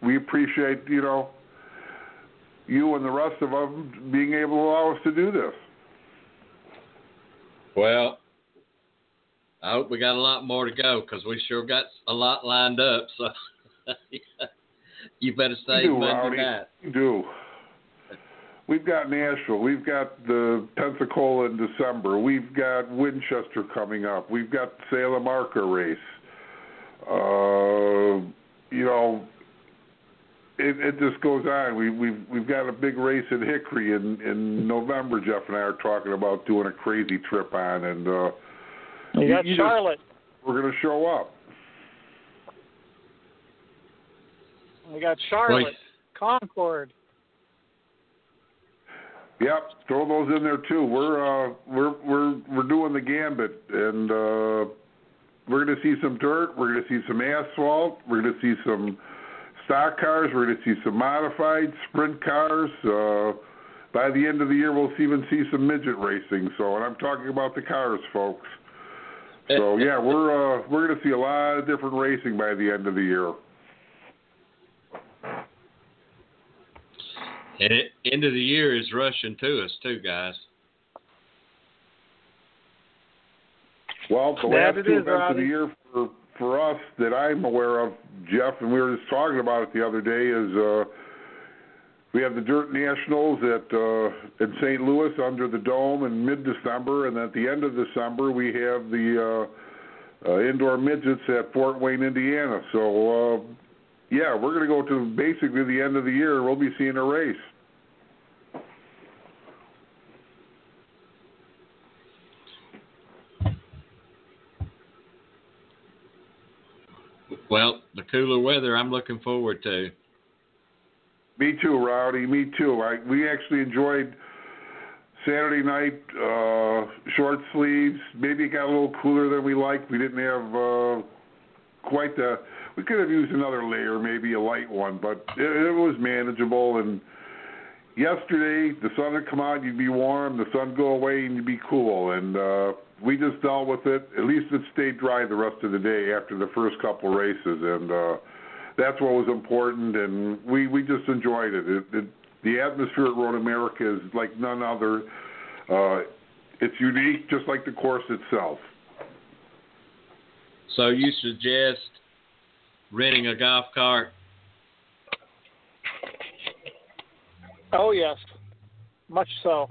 we appreciate you know you and the rest of them being able to allow us to do this. Well, I hope we got a lot more to go because we sure got a lot lined up. So you better We save do, Monday night. We do. We've got Nashville. We've got the Pensacola in December. We've got Winchester coming up. We've got the Salem Arca race. Uh, you know, it, it just goes on. We, we've we've got a big race in Hickory in in November. Jeff and I are talking about doing a crazy trip on, and uh, You got you just- Charlotte. we're going to show up. We got Charlotte, Concord. Yep, throw those in there too. We're uh, we're we're we're doing the gambit, and uh, we're going to see some dirt. We're going to see some asphalt. We're going to see some stock cars. We're going to see some modified sprint cars. Uh, by the end of the year, we'll even see some midget racing. So, and I'm talking about the cars, folks. So yeah, we're uh, we're going to see a lot of different racing by the end of the year. And it, end of the year is rushing to us too, guys. Well, the That last two is, events of the year for for us that I'm aware of, Jeff, and we were just talking about it the other day, is uh, we have the Dirt Nationals at uh, in St. Louis under the dome in mid-December, and at the end of December we have the uh, uh, indoor midgets at Fort Wayne, Indiana. So uh, yeah, we're going to go to basically the end of the year. We'll be seeing a race. Well, the cooler weather I'm looking forward to. Me too, Rowdy. Me too. I we actually enjoyed Saturday night uh, short sleeves. Maybe it got a little cooler than we liked. We didn't have uh, quite the. We could have used another layer, maybe a light one, but it, it was manageable. And yesterday, the sun would come out, you'd be warm. The sun go away, and you'd be cool. And uh, we just dealt with it. At least it stayed dry the rest of the day after the first couple races, and uh, that's what was important. And we we just enjoyed it. it, it the atmosphere at Road America is like none other. Uh, it's unique, just like the course itself. So you suggest renting a golf cart? Oh yes, much so.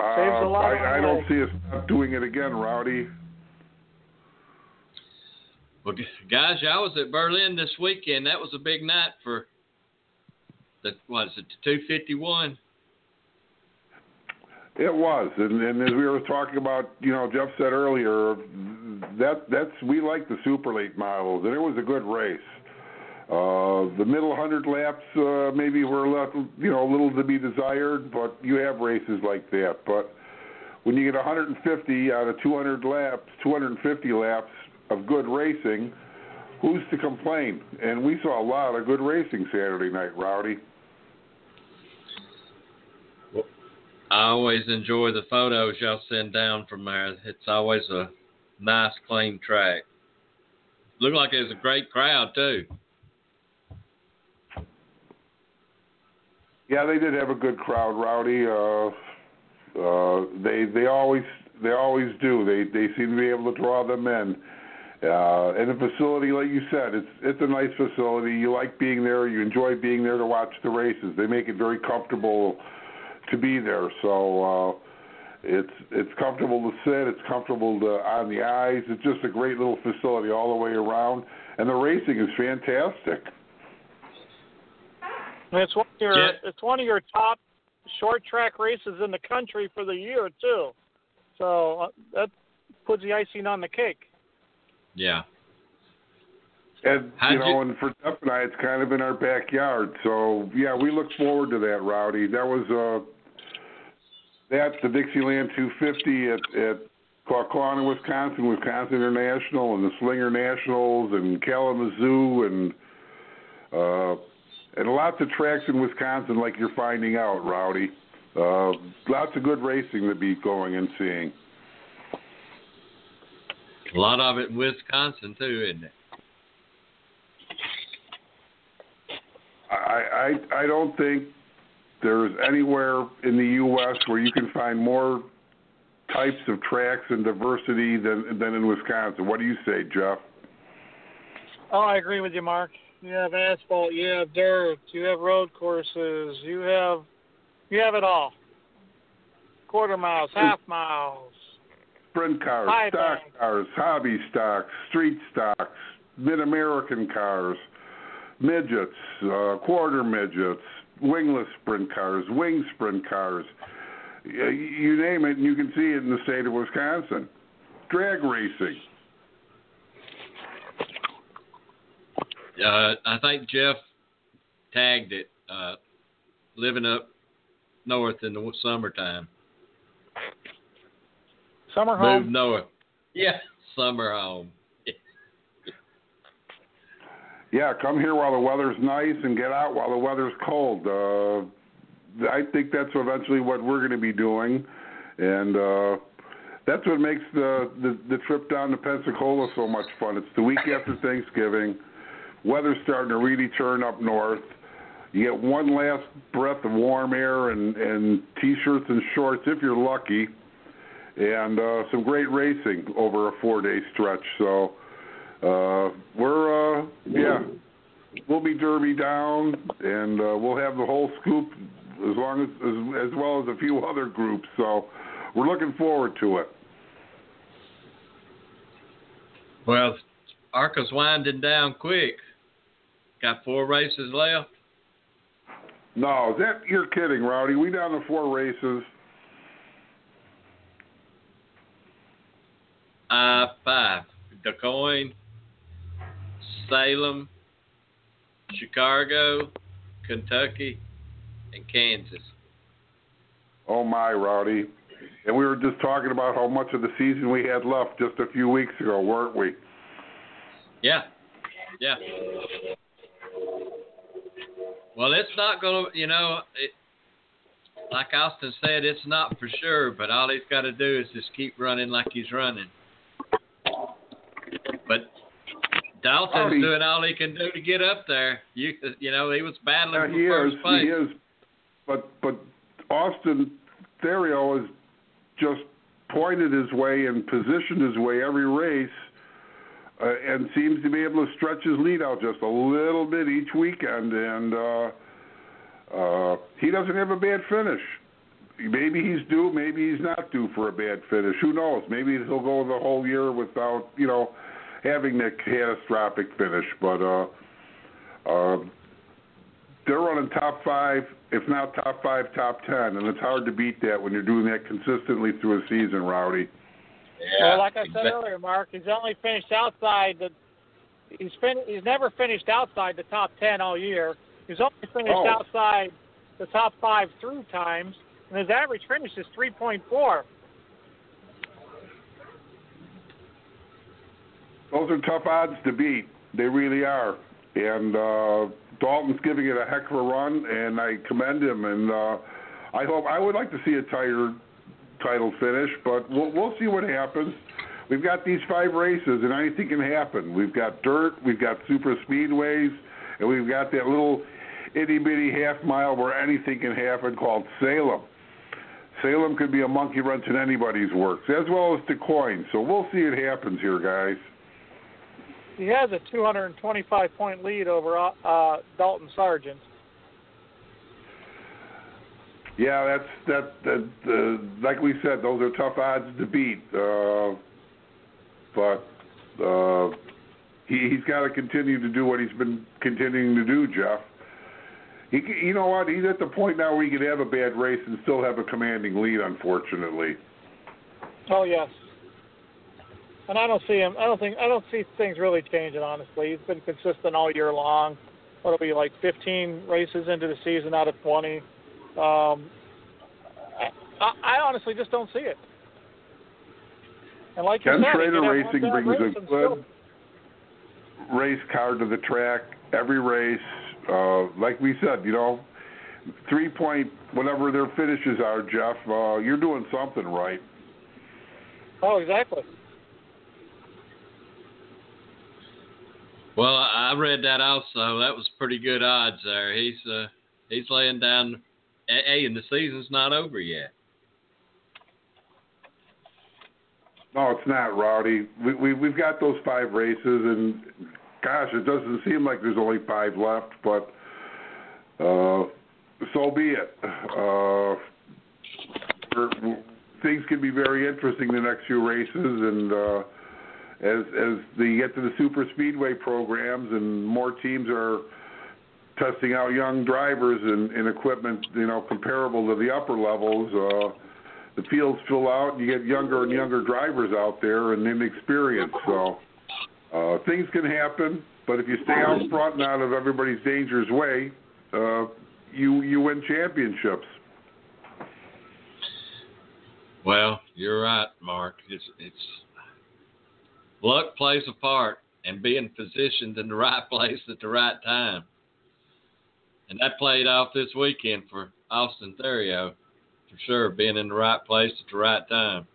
Uh, Saves a lot of I, I don't see us doing it again, Rowdy. Well, guys, y'all was at Berlin this weekend. That was a big night for the what is it, the 251? It was, and, and as we were talking about, you know, Jeff said earlier, that that's we like the super late models, and it was a good race. Uh, the middle hundred laps uh, maybe were left, you know, a little to be desired, but you have races like that. But when you get 150 out of 200 laps, 250 laps of good racing, who's to complain? And we saw a lot of good racing Saturday night, Rowdy. I always enjoy the photos y'all send down from there. It's always a nice, clean track. Looked like it was a great crowd too. Yeah, they did have a good crowd, Rowdy. Uh, uh, they they always they always do. They they seem to be able to draw them in. Uh, and the facility, like you said, it's it's a nice facility. You like being there. You enjoy being there to watch the races. They make it very comfortable to be there. So uh, it's it's comfortable to sit. It's comfortable to on the eyes. It's just a great little facility all the way around. And the racing is fantastic. And it's one of your Yeah. it's one of your top short track races in the country for the year too. So uh, that puts the icing on the cake. Yeah. And How'd you know, you- and for Jeff and I, it's kind of in our backyard. So yeah, we look forward to that, Rowdy. That was uh, that's the Dixieland 250 at at Kaukauna, Wisconsin, Wisconsin International, and the Slinger Nationals, and Kalamazoo, and uh, and lots of tracks in Wisconsin, like you're finding out, Rowdy. Uh, lots of good racing to be going and seeing. A lot of it in Wisconsin too, isn't it? I, I I don't think there's anywhere in the U.S. where you can find more types of tracks and diversity than than in Wisconsin. What do you say, Jeff? Oh, I agree with you, Mark. You have asphalt, you have dirt, you have road courses, you have you have it all. Quarter miles, half miles. Sprint cars, Hi, stock thanks. cars, hobby stocks, street stocks, mid-American cars, midgets, uh, quarter midgets, wingless sprint cars, wing sprint cars. Y- You name it, and you can see it in the state of Wisconsin. Drag racing. Uh, I think Jeff tagged it. Uh, living up north in the summertime. Summer home. Move north. Yeah, summer home. Yeah, come here while the weather's nice and get out while the weather's cold. Uh, I think that's eventually what we're going to be doing, and uh, that's what makes the, the the trip down to Pensacola so much fun. It's the week after Thanksgiving. Weather's starting to really turn up north. You get one last breath of warm air and and t-shirts and shorts if you're lucky, and uh, some great racing over a four-day stretch. So uh, we're uh, yeah, we'll be Derby down, and uh, we'll have the whole scoop as long as, as as well as a few other groups. So we're looking forward to it. Well, Arca's winding down quick. Got four races left. No, that you're kidding, Rowdy. We down to four races. Uh, five. DuQuoin, Salem, Chicago, Kentucky, and Kansas. Oh my, Rowdy. And we were just talking about how much of the season we had left just a few weeks ago, weren't we? Yeah. Yeah. Well, it's not going to, you know, it, like Austin said, it's not for sure, but all he's got to do is just keep running like he's running. But Dalton's doing all he can do to get up there. You, you know, he was battling Yeah, for he first is. place. He is. But but Austin Theriault has just pointed his way and positioned his way every race, uh, and seems to be able to stretch his lead out just a little bit each weekend. And uh, uh, he doesn't have a bad finish. Maybe he's due. Maybe he's not due for a bad finish. Who knows? Maybe he'll go the whole year without you know having that catastrophic finish. But uh, uh, they're running top five, if not top five, top ten, and it's hard to beat that when you're doing that consistently through a season, Rowdy. well, like I said earlier, Mark, he's only finished outside the. He's fin- He's never finished outside the top ten all year. He's only finished Oh. outside the top five through times, and his average finish is three point four. Those are tough odds to beat. They really are. And uh, Dalton's giving it a heck of a run, and I commend him. And uh, I hope I would like to see a tighter title finish, but we'll we'll see what happens. We've got these five races, and anything can happen. We've got dirt, we've got super speedways, and we've got that little itty bitty half mile where anything can happen called Salem. Salem could be a monkey wrench in anybody's works, as well as DuQuoin. So we'll see it happens here, guys. He has a 225 point lead over uh, Dalton Sargent. Yeah, that's that. that uh, like we said, those are tough odds to beat. Uh, but uh, he, he's got to continue to do what he's been continuing to do, Jeff. He, you know what? He's at the point now where he could have a bad race and still have a commanding lead. Unfortunately, Oh yes. And I don't see him. I don't think. I don't see things really changing. Honestly, he's been consistent all year long. What'll be like 15 races into the season out of 20. Um, I, I honestly just don't see it. And like Ken you said, Schrader Racing brings race a good still- race car to the track every race. Uh, like we said, you know, three point whatever their finishes are, Jeff. Uh, you're doing something right. Oh, exactly. Well, I read that also. That was pretty good odds there. He's uh, he's laying down. Hey, and the season's not over yet. No, it's not, Rowdy. We, we we've got those five races, and gosh, it doesn't seem like there's only five left, but uh, so be it. Uh, we're- things can be very interesting the next few races, and uh, as as they get to the super speedway programs, and more teams are testing out young drivers and, and equipment, you know, comparable to the upper levels. Uh, the fields fill out, and you get younger and younger drivers out there and inexperienced. So uh, things can happen, but if you stay out front and out of everybody's danger's way, uh, you you win championships. Well, you're right, Mark. It's it's luck plays a part, and being positioned in the right place at the right time, and that played off this weekend for Austin Theriault, for sure, being in the right place at the right time.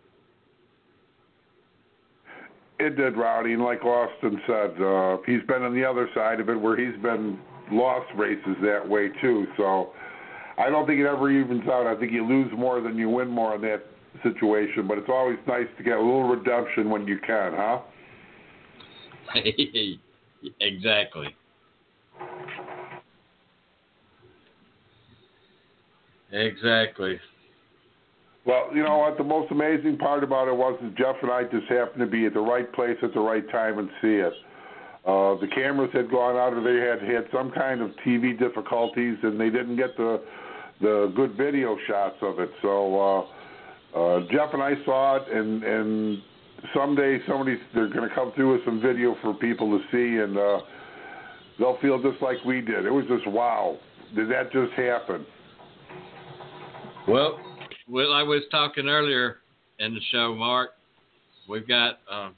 It did, Rowdy, and like Austin said, uh, he's been on the other side of it where he's been lost races that way too. So I don't think it ever evens out. I think you lose more than you win more in that situation. But it's always nice to get a little redemption when you can, huh? exactly. Exactly. Well, you know what? The most amazing part about it was that Jeff and I just happened to be at the right place at the right time and see it. Uh, the cameras had gone out, or they had had some kind of TV difficulties, and they didn't get the the good video shots of it. So uh, uh, Jeff and I saw it, and and someday somebody they're going to come through with some video for people to see, and uh, they'll feel just like we did. It was just wow. Did that just happen? Well, well, I was talking earlier in the show, Mark. We've got uh,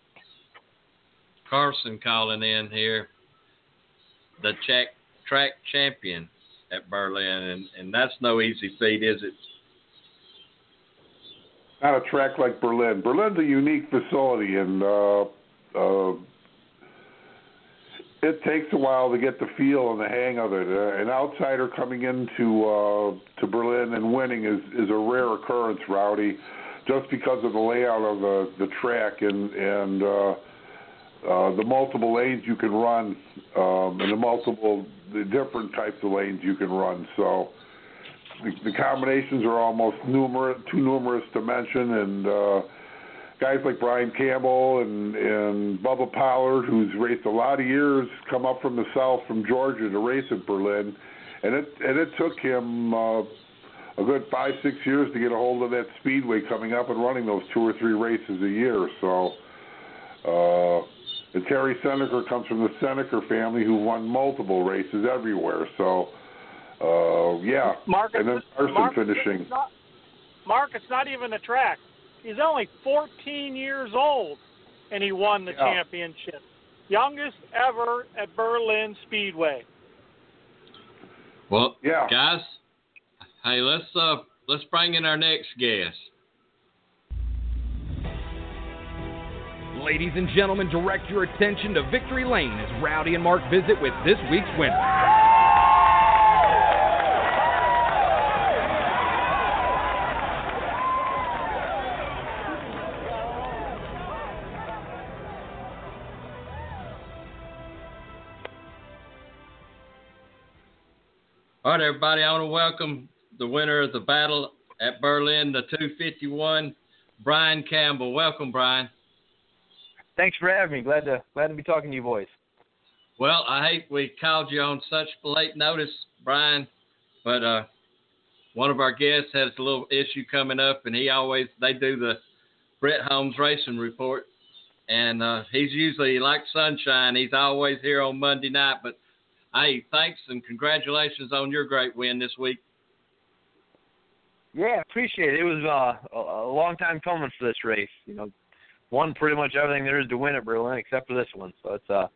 Carson calling in here, the track track champion at Berlin, and and that's no easy feat, is it? Not a track like Berlin. Berlin's a unique facility, and uh, uh, it takes a while to get the feel and the hang of it. Uh, an outsider coming into uh, to Berlin and winning is is a rare occurrence, Rowdy, just because of the layout of the the track and and uh, uh, the multiple lanes you can run um, and the multiple the different types of lanes you can run. So the, the combinations are almost numerous, too numerous to mention, and uh, guys like Brian Campbell and and Bubba Pollard, who's raced a lot of years, come up from the south from Georgia to race at Berlin, and it and it took him uh, a good five six years to get a hold of that speedway coming up and running those two or three races a year. So. Uh, and Terry Senneker comes from the Senneker family who won multiple races everywhere. So, uh, yeah. Mark, and then Carson Mark, finishing. It's not, Mark, it's not even a track. He's only 14 years old, and he won the Yeah. championship. Youngest ever at Berlin Speedway. Well, Yeah. guys, hey, let's uh let's bring in our next guest. Ladies and gentlemen, direct your attention to Victory Lane as Rowdy and Mark visit with this week's winner. All right, everybody, I want to welcome the winner of the battle at Berlin, the 251, Brian Campbell. Welcome, Brian. Thanks for having me. Glad to glad to be talking to you boys. Well, I hate we called you on such late notice, Brian, but uh, one of our guests has a little issue coming up, and he always they do the Brett Holmes Racing Report, and uh, he's usually like sunshine. He's always here on Monday night, but hey, thanks and congratulations on your great win this week. Yeah, appreciate it. It was uh, a, a long time coming for this race. You know, won pretty much everything there is to win at Berlin except for this one. So it's uh,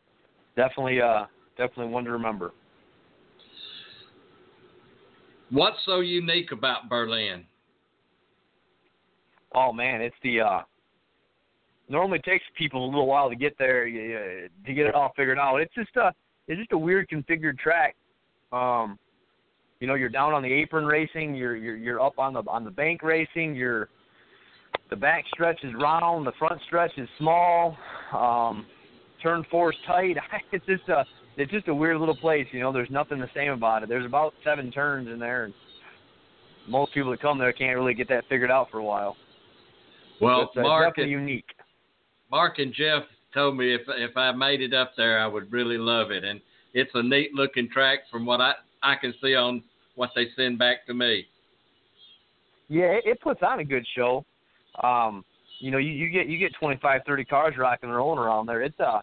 definitely uh, definitely one to remember. What's so unique about Berlin? Oh man, it's the uh, normally takes people a little while to get there uh, to get it all figured out. It's just a it's just a weird configured track. Um, you know, you're down on the apron racing, you're you're you're up on the on the bank racing, you're the back stretch is round, the front stretch is small, um, turn four is tight. It's just a it's just a weird little place, you know, there's nothing the same about it. There's about seven turns in there and most people that come there can't really get that figured out for a while. Well, it's uh, Mark definitely and, unique. Mark and Jeff told me if if I made it up there, I would really love it, and it's a neat looking track from what I I can see on what they send back to me. Yeah, it, puts on a good show. Um, you know, you, you get you get 25, 30 cars rocking and rolling around there. It's uh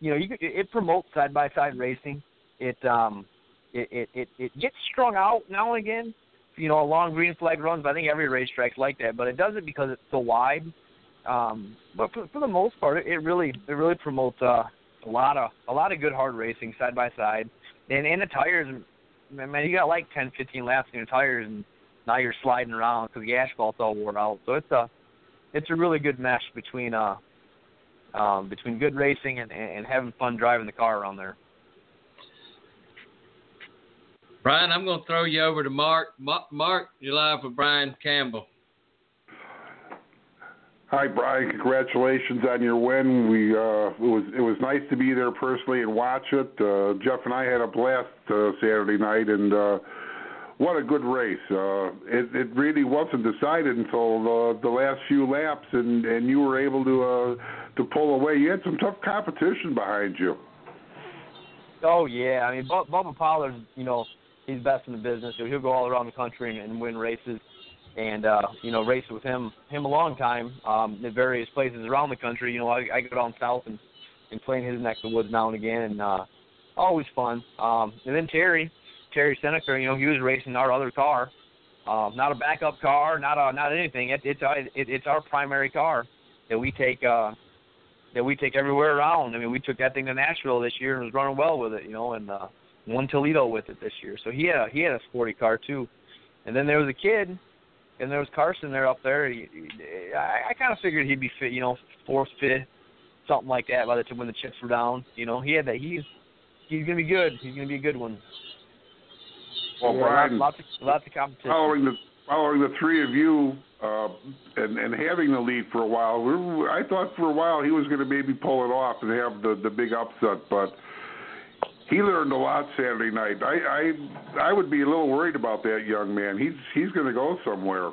you know, you it promotes side by side racing. It um, it, it it it gets strung out now and again. You know, along green flag runs. But I think every racetrack's like that. But it does it because it's so wide. Um, but for, for the most part, it, really it really promotes uh, a lot of a lot of good hard racing side by side. And and the tires, man, you got like 10, 15 laps in your tires, and now you're sliding around because the asphalt's all worn out. So it's a it's a really good mesh between uh um, between good racing and, and having fun driving the car around there. Brian, I'm going to throw you over to Mark. Mark, you're live with Brian Campbell. Hi, Brian. Congratulations on your win. We uh, it was it was nice to be there personally and watch it. Uh, Jeff and I had a blast uh, Saturday night, and uh, what a good race. Uh, it, it really wasn't decided until the, the last few laps, and, and you were able to uh, to pull away. You had some tough competition behind you. Oh yeah, I mean Bubba Pollard, you know, he's best in the business. He'll go all around the country and, and win races, and uh, you know, race with him him a long time um, in various places around the country. You know, I, I go down south and and play in his neck of the woods now and again, and uh, always fun. Um, and then Terry, Terry Senneker, you know, he was racing our other car, um, not a backup car, not a not anything. It, it's our, it, it's our primary car that we take uh, that we take everywhere around. I mean, we took that thing to Nashville this year and was running well with it, you know, and uh, won Toledo with it this year. So he had a, he had a sporty car too. And then there was a kid, and there was Carson there up there. He, he, I, I kind of figured he'd be fit, you know, fourth, fifth, something like that by the time when the chips were down. You know, he had that. He's he's gonna be good. He's gonna be a good one. Well, yeah, Brian, lots, lots, of, lots of competition. Following the following the three of you uh, and and having the lead for a while, I thought for a while he was going to maybe pull it off and have the the big upset, but he learned a lot Saturday night. I I I would be a little worried about that young man. He's he's going to go somewhere.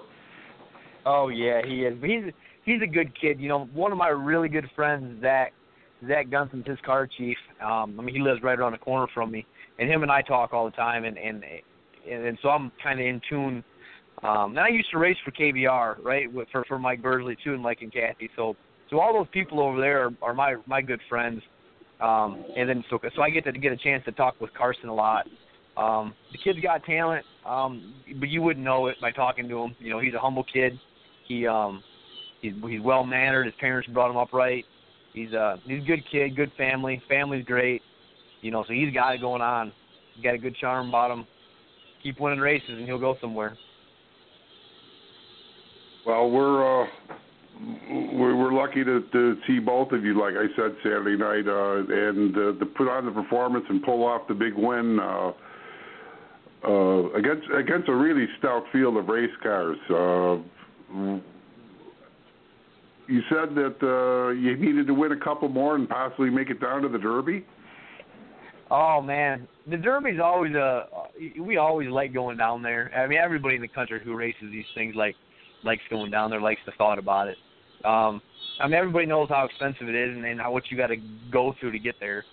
Oh yeah, he is. He's he's a good kid. You know, one of my really good friends, Zach Zach Gunson's his car chief. Um, I mean, he lives right around the corner from me, and him and I talk all the time, and and and, and so I'm kind of in tune. Um, and I used to race for KBR, right, with, for for Mike Bursley too, and Mike and Kathy. So so all those people over there are, are my my good friends. Um, and then so so I get to get a chance to talk with Carson a lot. Um, the kid's got talent, um, but you wouldn't know it by talking to him. You know, he's a humble kid. He um, he's he's well mannered. His parents brought him up right. He's a he's a good kid, good family. Family's great. You know, so he's got it going on. He's got a good charm about him. Keep winning races, and he'll go somewhere. Well, we're uh, we're lucky to, to see both of you, like I said Saturday night, uh, and uh, to put on the performance and pull off the big win uh, uh, against against a really stout field of race cars. Uh, you said that uh, you needed to win a couple more and possibly make it down to the Derby. Oh man, the Derby's always a. We always like going down there. I mean, everybody in the country who races these things like likes going down there, likes the thought about it. Um, I mean, everybody knows how expensive it is and, and how what you got to go through to get there.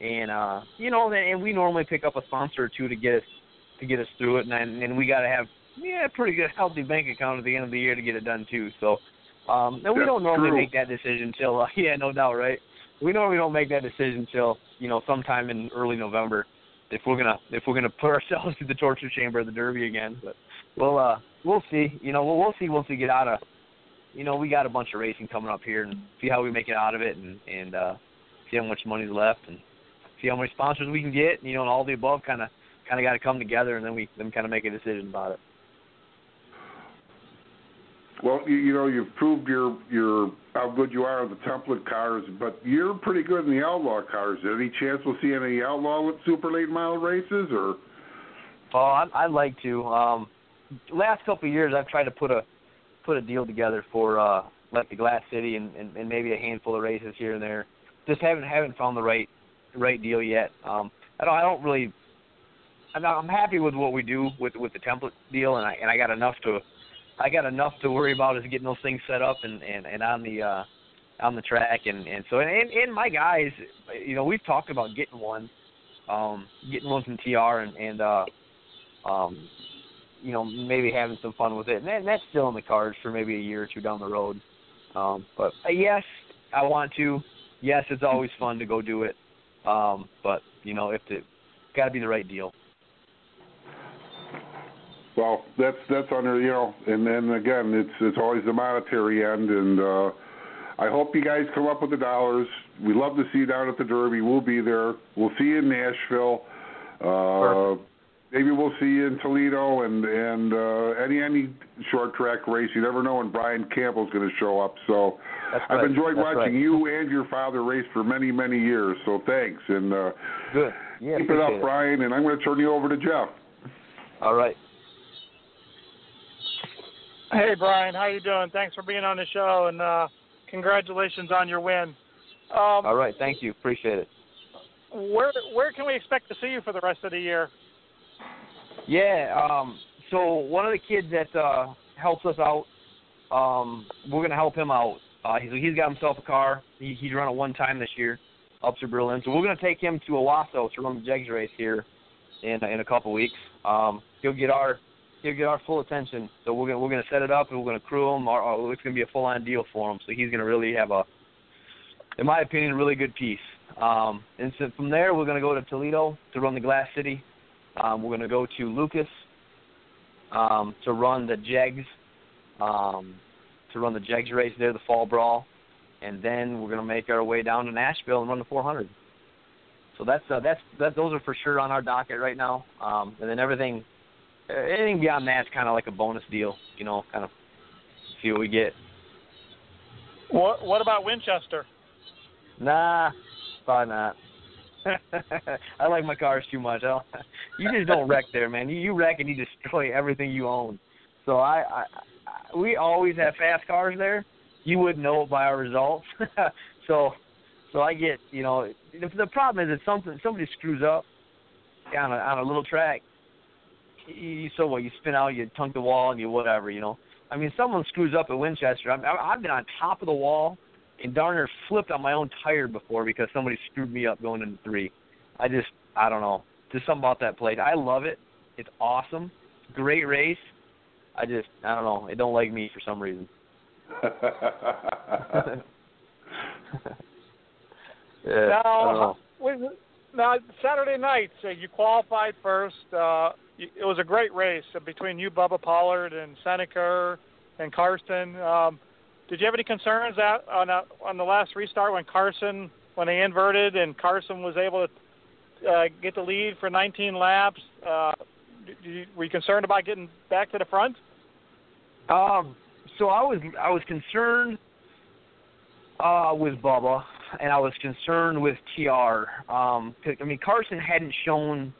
And uh, you know, and we normally pick up a sponsor or two to get us to get us through it, and and we got to have yeah, pretty good healthy bank account at the end of the year to get it done too. So, um, and we don't normally true. make that decision till uh, yeah, no doubt, right? We normally don't make that decision till you know sometime in early November if we're gonna if we're gonna put ourselves through the torture chamber of the Derby again. But we'll uh we'll see. You know, we'll we'll see once we get out of you know, we got a bunch of racing coming up here and see how we make it out of it and and uh see how much money's left and see how many sponsors we can get, you know, and all the above kind of kind of got to come together and then we then kind of make a decision about it. Well, you, you know, you've proved your your how good you are on the template cars, but you're pretty good in the outlaw cars. Any chance we'll see any outlaw super late model races, or? Oh, I'd, I'd like to. Um, last couple of years, I've tried to put a put a deal together for uh, like the Glass City and, and, and maybe a handful of races here and there. Just haven't haven't found the right right deal yet. Um, I don't I don't really. I'm, not, I'm happy with what we do with with the template deal, and I and I got enough to I got enough to worry about is getting those things set up and and and on the uh on the track and and so and and my guys, you know, we've talked about getting one, um, getting one from TR and and uh, um, you know, maybe having some fun with it. And that, that's still in the cards for maybe a year or two down the road. Um, but uh, yes, I want to. yes, it's always fun to go do it, um, but you know, if the got to be the right deal. Well, that's that's under you know, and then again, it's it's always the monetary end, and uh, I hope you guys come up with the dollars. We love to see you down at the Derby. We'll be there. We'll see you in Nashville. Uh, maybe we'll see you in Toledo and and uh, any any short track race. You never know when Brian Campbell's going to show up. So That's I've enjoyed That's watching right. you and your father race for many many years. So thanks and uh, Good. Yeah, keep it up, appreciate Brian. And I'm going to turn you over to Jeff. All right. Hey Brian, how you doing? Thanks for being on the show and uh, congratulations on your win. Um, All right. Thank you. Appreciate it. where where can we expect to see you for the rest of the year? Yeah. Um, so one of the kids that uh, helps us out, um, we're gonna help him out. Uh, he's he's got himself a car. He, he's run it one time this year, up to Berlin. So we're gonna take him to Owosso to run the Jegs race here in in a couple weeks. Um, he'll get our he'll get our full attention. So we're gonna we're gonna set it up and we're gonna crew him. Our, our, it's gonna be a full on deal for him. So he's gonna really have a, in my opinion, a really good piece. Um, and so from there we're gonna go to Toledo to run the Glass City. Um, we're going to go to Lucas um, to run the Jegs, um, to run the Jegs race there, the Fall Brawl, and then we're going to make our way down to Nashville and run the 400. So that's uh, that's that. Those are for sure on our docket right now. Um, and then everything, uh, anything beyond that's kind of like a bonus deal, you know, kind of see what we get. What what about Winchester? Nah, probably not. I like my cars too much. I don't, you just don't wreck there, man. You, you wreck and you destroy everything you own. So I, I, I we always have fast cars there. You wouldn't know it by our results. so, so I get, you know, the, the problem is that something somebody screws up on a on a little track. You, so what? You spin out, you tunk the wall, and you whatever, you know. I mean, someone screws up at Winchester. I'm, I've been on top of the wall and darn near flipped on my own tire before because somebody screwed me up going into three. I just, I don't know. There's something about that plate. I love it. It's awesome. Great race. I just, I don't know. It don't like me for some reason. yeah, now, know. we- now Saturday night, uh, you qualified first. Uh, you, it was a great race uh, between you, Bubba Pollard, and Senneker and Carson. Um, did you have any concerns out on uh, on the last restart when Carson when they inverted and Carson was able to uh, get the lead for 19 laps? Uh, you, were you concerned about getting back to the front? Um, so I was I was concerned uh, with Bubba, and I was concerned with TR. Um, I mean, Carson hadn't shown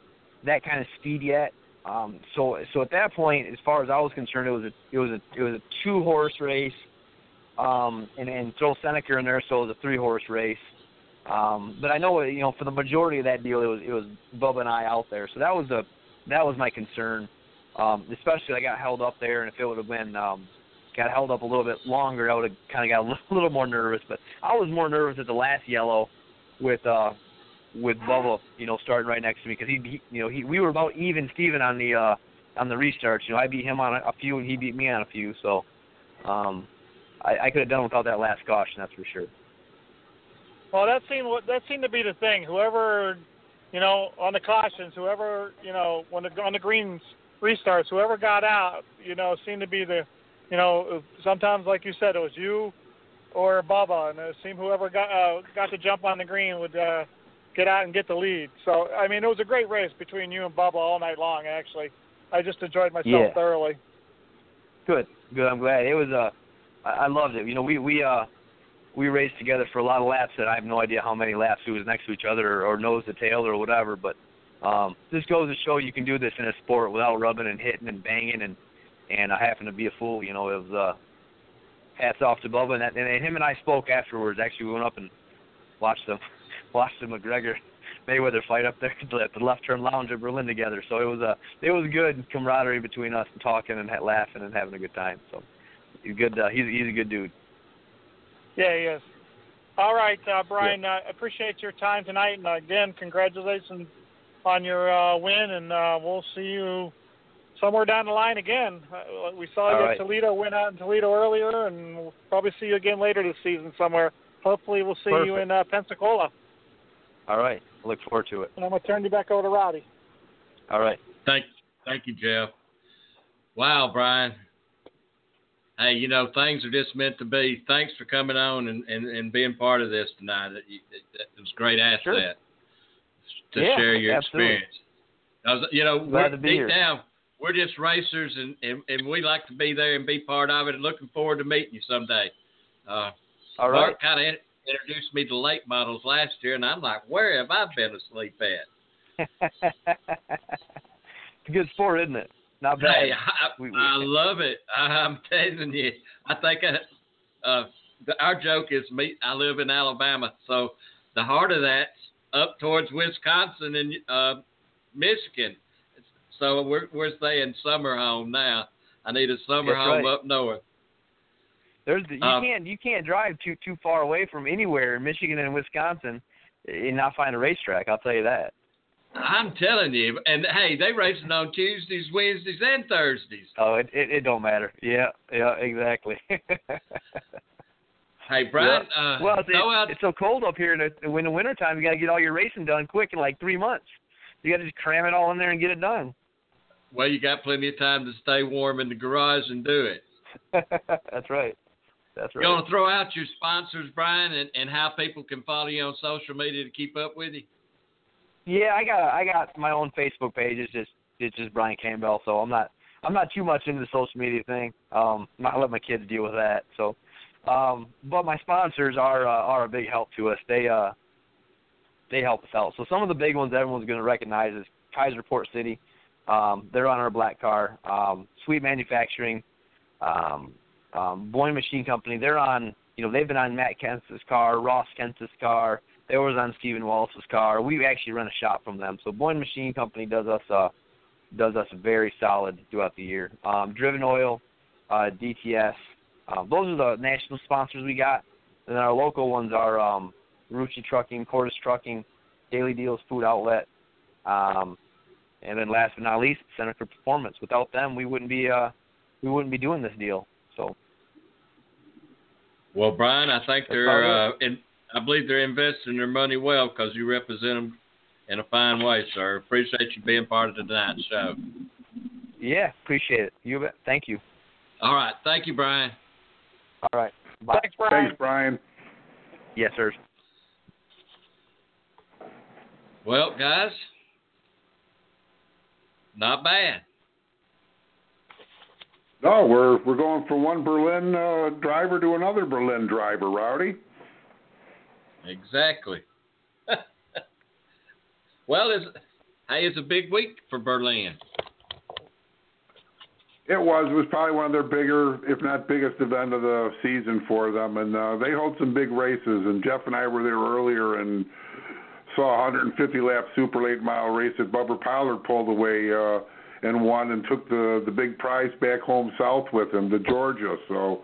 that kind of speed yet. Um, so so at that point, as far as I was concerned, it was a it was a it was a two horse race, um, and and throw Senneker in there, so it was a three horse race. Um, but I know you know for the majority of that deal, it was it was Bubba and I out there. So that was the that was my concern. Um, especially I got held up there, and if it would have been um, got held up a little bit longer, I would have kind of got a little, little more nervous. But I was more nervous at the last yellow with uh, with Bubba, you know, starting right next to me because he, he, you know, he we were about even Steven on the uh, on the restarts. You know, I beat him on a, a few, and he beat me on a few. So um, I, I could have done without that last caution, that's for sure. Well, that seemed that seemed to be the thing. Whoever, you know, on the cautions, whoever, you know, when the on the greens restarts, whoever got out, you know, seemed to be the, you know, sometimes like you said, it was you or Bubba, and it seemed whoever got uh, got to jump on the green would uh, get out and get the lead. So I mean, it was a great race between you and Bubba all night long. Actually, I just enjoyed myself Yeah. thoroughly. Good, good. I'm glad it was. Uh, I, loved it. You know, we we uh we raced together for a lot of laps, and I have no idea how many laps we was next to each other or, or nose to tail or whatever. But um, this goes to show you can do this in a sport without rubbing and hitting and banging and and I happen to be a fool. You know, it was uh, hats off to Bubba, and, that, and him and I spoke afterwards. Actually, we went up and watched the watched the McGregor Mayweather fight up there at the Left Turn Lounge in Berlin together. So it was a it was good camaraderie between us and talking and laughing and having a good time. So he's good. Uh, he's he's a good dude. Yeah, he is. All right, uh, Brian. Uh, appreciate your time tonight, and uh, again, congratulations on your uh, win, and uh, we'll see you somewhere down the line again. Uh, we saw All you right. at Toledo, win out in Toledo earlier, and we'll probably see you again later this season somewhere. hopefully we'll see you in uh, Pensacola. All right. Look forward to it. And I'm gonna turn you back over to Rowdy. All right. Thank, thank you, Jeff. Wow, Brian. Hey, you know things are just meant to be. Thanks for coming on and, and, and being part of this tonight. It, it, it was a great asset Sure. to Yeah, share your absolutely. experience. Was, you know, Glad we're, deep here. down, we're just racers, and, and, and we like to be there and be part of it. And looking forward to meeting you someday. Uh, All right. Mark kind of introduced me to late models last year, and I'm like, where have I been asleep at? it's a good sport, isn't it? Not bad. Hey, I, We- we- I love it. I'm telling you. I think I, uh, the, our joke is me. I live in Alabama, so the heart of that's up towards Wisconsin and uh, Michigan. So we're we're staying summer home now. I need a summer That's home right. up north. There's the, you Um, can't you can't drive too too far away from anywhere in Michigan and Wisconsin and not find a racetrack. I'll tell you that. I'm telling you. And hey, they racing on Tuesdays, Wednesdays, and Thursdays. Oh, it it, it don't matter. Yeah, yeah, exactly. Hey, Brian. Uh, well, it's, it's so cold up here in the, in the wintertime. You got to get all your racing done quick in like three months. You got to just cram it all in there and get it done. Well, you got plenty of time to stay warm in the garage and do it. That's right. That's right. You want to throw out your sponsors, Brian, and, and how people can follow you on social media to keep up with you? Yeah, I got I got my own Facebook page. It's just it's just Brian Campbell. So I'm not I'm not too much into the social media thing. Um, I let my kids deal with that. So, um, but my sponsors are uh, are a big help to us. They uh they help us out. So some of the big ones everyone's going to recognize is Kaiser Port City. Um, they're on our black car. Um, Sweet Manufacturing, um, um, Boyne Machine Company. They're on. You know, they've been on Matt Kenseth's car, Ross Kenseth's car. They was on Stephen Wallace's car. We actually run a shop from them. So Boyne Machine Company does us uh does us very solid throughout the year. Um, Driven Oil, uh, DTS. Um, those are the national sponsors we got. And then our local ones are um, Rucci Trucking, Cordis Trucking, Daily Deals Food Outlet, um, and then last but not least, Center for Performance. Without them, we wouldn't be uh, we wouldn't be doing this deal. So Well, Brian, I think That's they're, uh, in, I believe they're investing their money well because you represent them in a fine way, sir. Appreciate you being part of tonight's show. yeah, appreciate it. You bet. Thank you. All right. Thank you, Brian. All right. Bye. Thanks, Brian. Thanks, Brian. Yes, sir. Well, guys, not bad. No, we're we're going from one Berlin uh, driver to another Berlin driver, Rowdy. Exactly. well, it's, hey, it's a big week for Berlin. It was. It was probably one of their bigger, if not biggest, event of the season for them, and uh, they hold some big races. And Jeff and I were there earlier and saw a 150 lap super late model race that Bubba Pollard pulled away uh, and won, and took the the big prize back home south with him to Georgia. So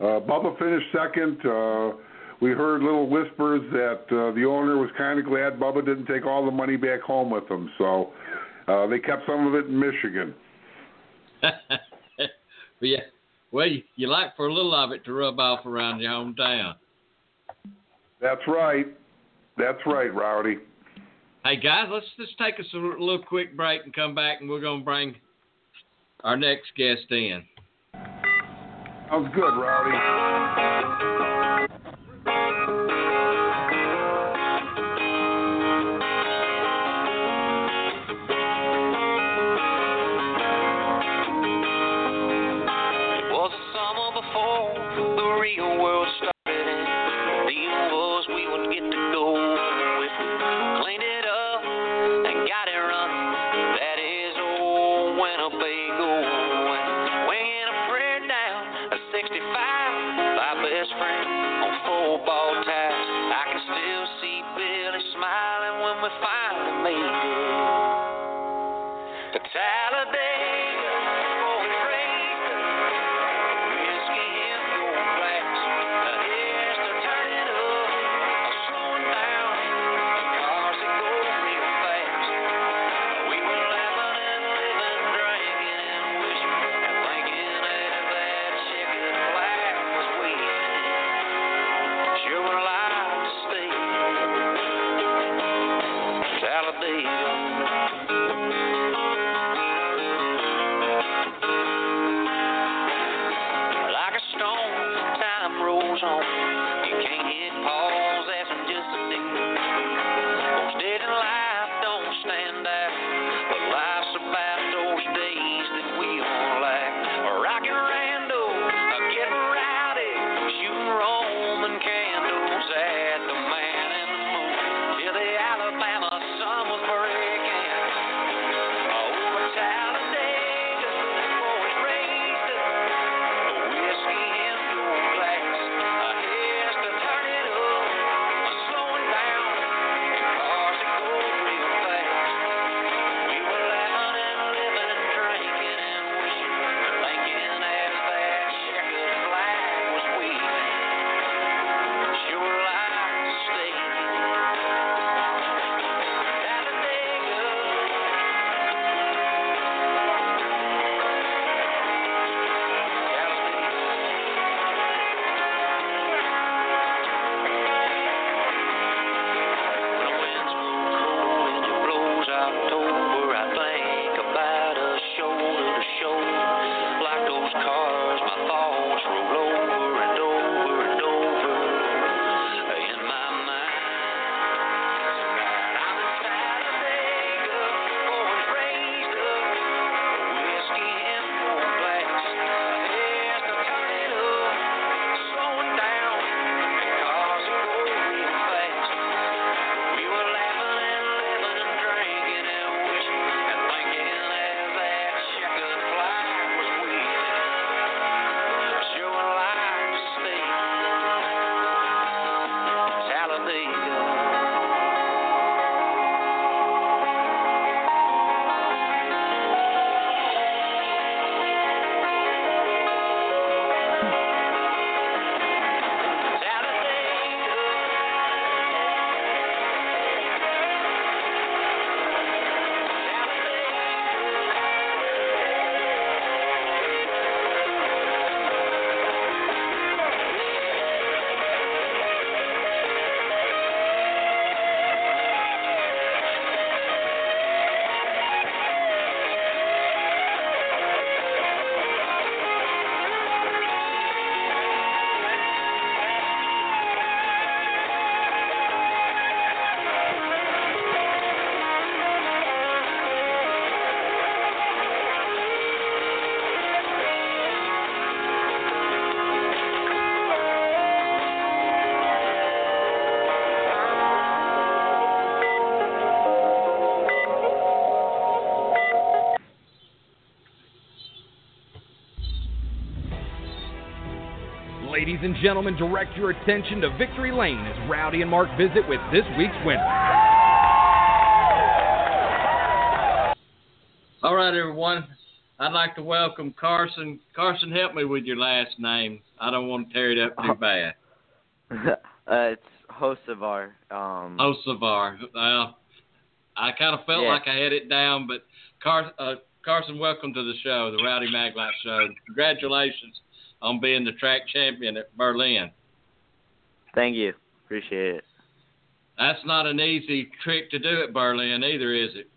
uh, Bubba finished second. Uh, we heard little whispers that uh, the owner was kind of glad Bubba didn't take all the money back home with him. So uh, they kept some of it in Michigan. but yeah, well, you, you like for a little of it to rub off around your hometown. That's right. That's right, Rowdy. Hey guys, let's just take us a little quick break and come back, and we're gonna bring our next guest in. Sounds good, Rowdy. Finally Ladies and gentlemen, direct your attention to Victory Lane as Rowdy and Mark visit with this week's winner. All right, everyone. I'd like to welcome Carson. Carson, help me with your last name. I don't want to tear it up too bad. uh, it's Hocevar. Um, Hocevar. Well, I kind of felt Yeah. like I had it down, but Car- uh, Carson, welcome to the show, the Rowdy Maglite Show. Congratulations on being the track champion at Berlin. Thank you. Appreciate it. That's not an easy trick to do at Berlin either, is it?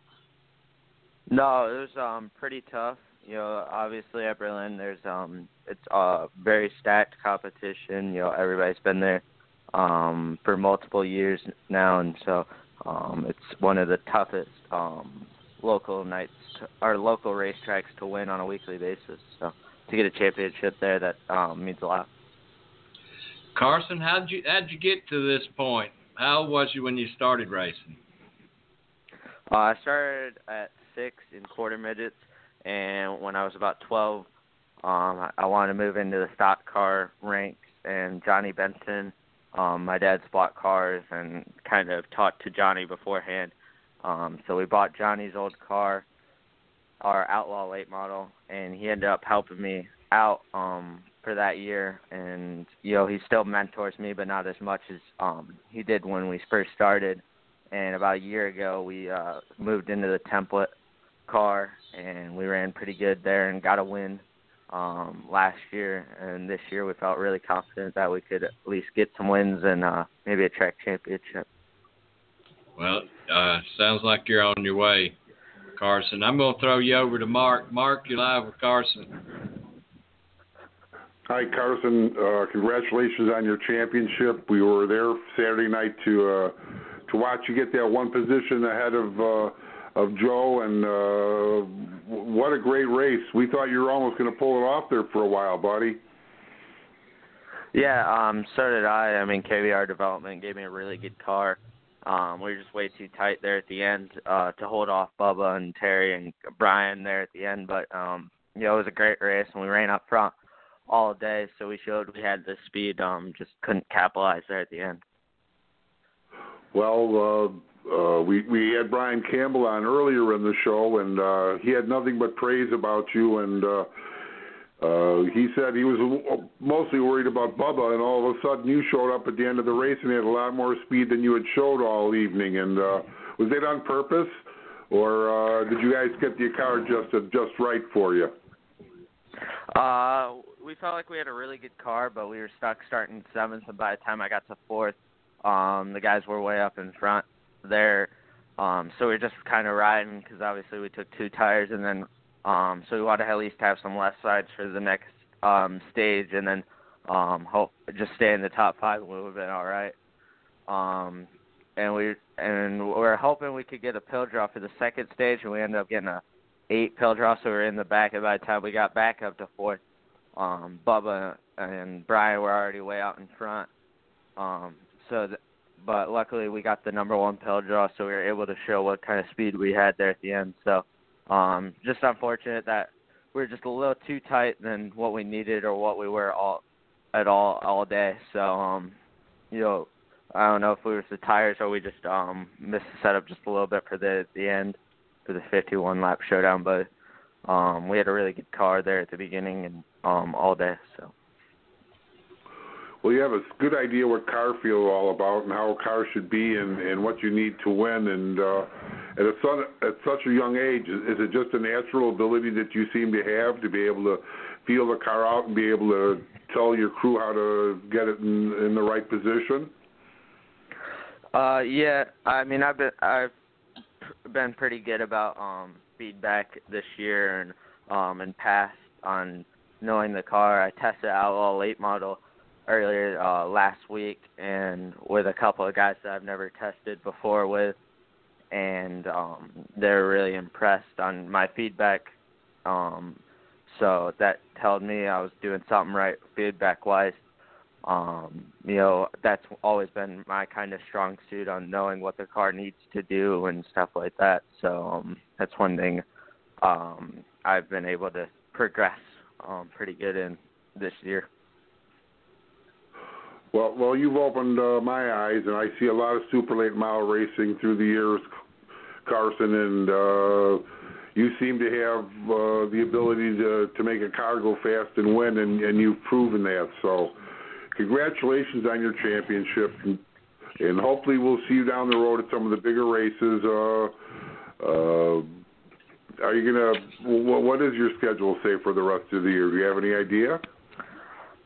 No, it was um pretty tough. You know, obviously at Berlin there's um it's a very stacked competition. You know, everybody's been there um for multiple years now and so um it's one of the toughest um local nights to, or local racetracks to win on a weekly basis. So to get a championship there that um means a lot. Carson, how'd you how'd you get to this point? How was you when you started racing? Uh, I started at six in quarter midgets, and when I was about 12, um, I, I wanted to move into the stock car ranks. And Johnny Benson, um, my dad's bought cars and kind of talked to Johnny beforehand. Um, so we bought Johnny's old car, our Outlaw late model, and he ended up helping me out um, for that year. And you know, he still mentors me, but not as much as um, he did when we first started and about a year ago we uh moved into the template car and we ran pretty good there and got a win um last year and this year we felt really confident that we could at least get some wins and uh maybe a track championship. Well, uh, sounds like you're on your way, Carson. I'm going to throw you over to Mark. Mark, you're live with Carson. Hi, Carson. Uh, congratulations on your championship. We were there Saturday night to uh, to watch you get that one position ahead of uh, of Joe, and uh, what a great race. We thought you were almost going to pull it off there for a while, buddy. Yeah, um so did I. I mean KBR development gave me a really good car. Um we were just way too tight there at the end uh to hold off Bubba and Terry and Brian there at the end, but um you know, it was a great race and we ran up front all day, so we showed we had the speed, um just couldn't capitalize there at the end. Well, uh, uh, we we had Brian Campbell on earlier in the show, and uh, he had nothing but praise about you. And uh, uh, he said he was mostly worried about Bubba, and all of a sudden you showed up at the end of the race and had a lot more speed than you had showed all evening. And uh, was that on purpose, or uh, did you guys get the car just just right for you? Uh, we felt like we had a really good car, but we were stuck starting seventh, and by the time I got to fourth, um, the guys were way up in front there. Um, so we were just kind of riding because obviously we took two tires, and then um, so we wanted to at least have some left sides for the next um, stage, and then um, hope just stay in the top five would have been all right. Um, and we and we we're hoping we could get a pill draw for the second stage, and we ended up getting a eight pill draw, so we were in the back. And by the time we got back up to fourth, um, Bubba and Brian were already way out in front. Um, so, th- but luckily we got the number one pill draw, so we were able to show what kind of speed we had there at the end. So, um, just unfortunate that we were just a little too tight than what we needed or what we were all at all all day. So, um, you know, I don't know if it was the tires or we just um missed the setup just a little bit for the the end for the 51 lap showdown, but um we had a really good car there at the beginning and um all day. So. Well, you have a good idea what car feel all about and how a car should be and, and what you need to win. And uh, at, a at such a young age, is, it just a natural ability that you seem to have to be able to feel the car out and be able to tell your crew how to get it in, in the right position? Uh, yeah. I mean, I've been I've been pretty good about um feedback this year and um and past on knowing the car. I tested out a late model earlier uh last week and with a couple of guys that I've never tested before with and um they're really impressed on my feedback. Um so that told me I was doing something right feedback wise. Um, you know, that's always been my kind of strong suit on knowing what the car needs to do and stuff like that. So um that's one thing um I've been able to progress um pretty good in this year. Well, well, you've opened uh, my eyes, and I see a lot of super late model racing through the years, Carson, and uh, you seem to have uh, the ability to to make a car go fast and win, and, and you've proven that. So, congratulations on your championship, and, and hopefully we'll see you down the road at some of the bigger races. Uh, uh, are you gonna? What, what is your schedule say for the rest of the year? Do you have any idea?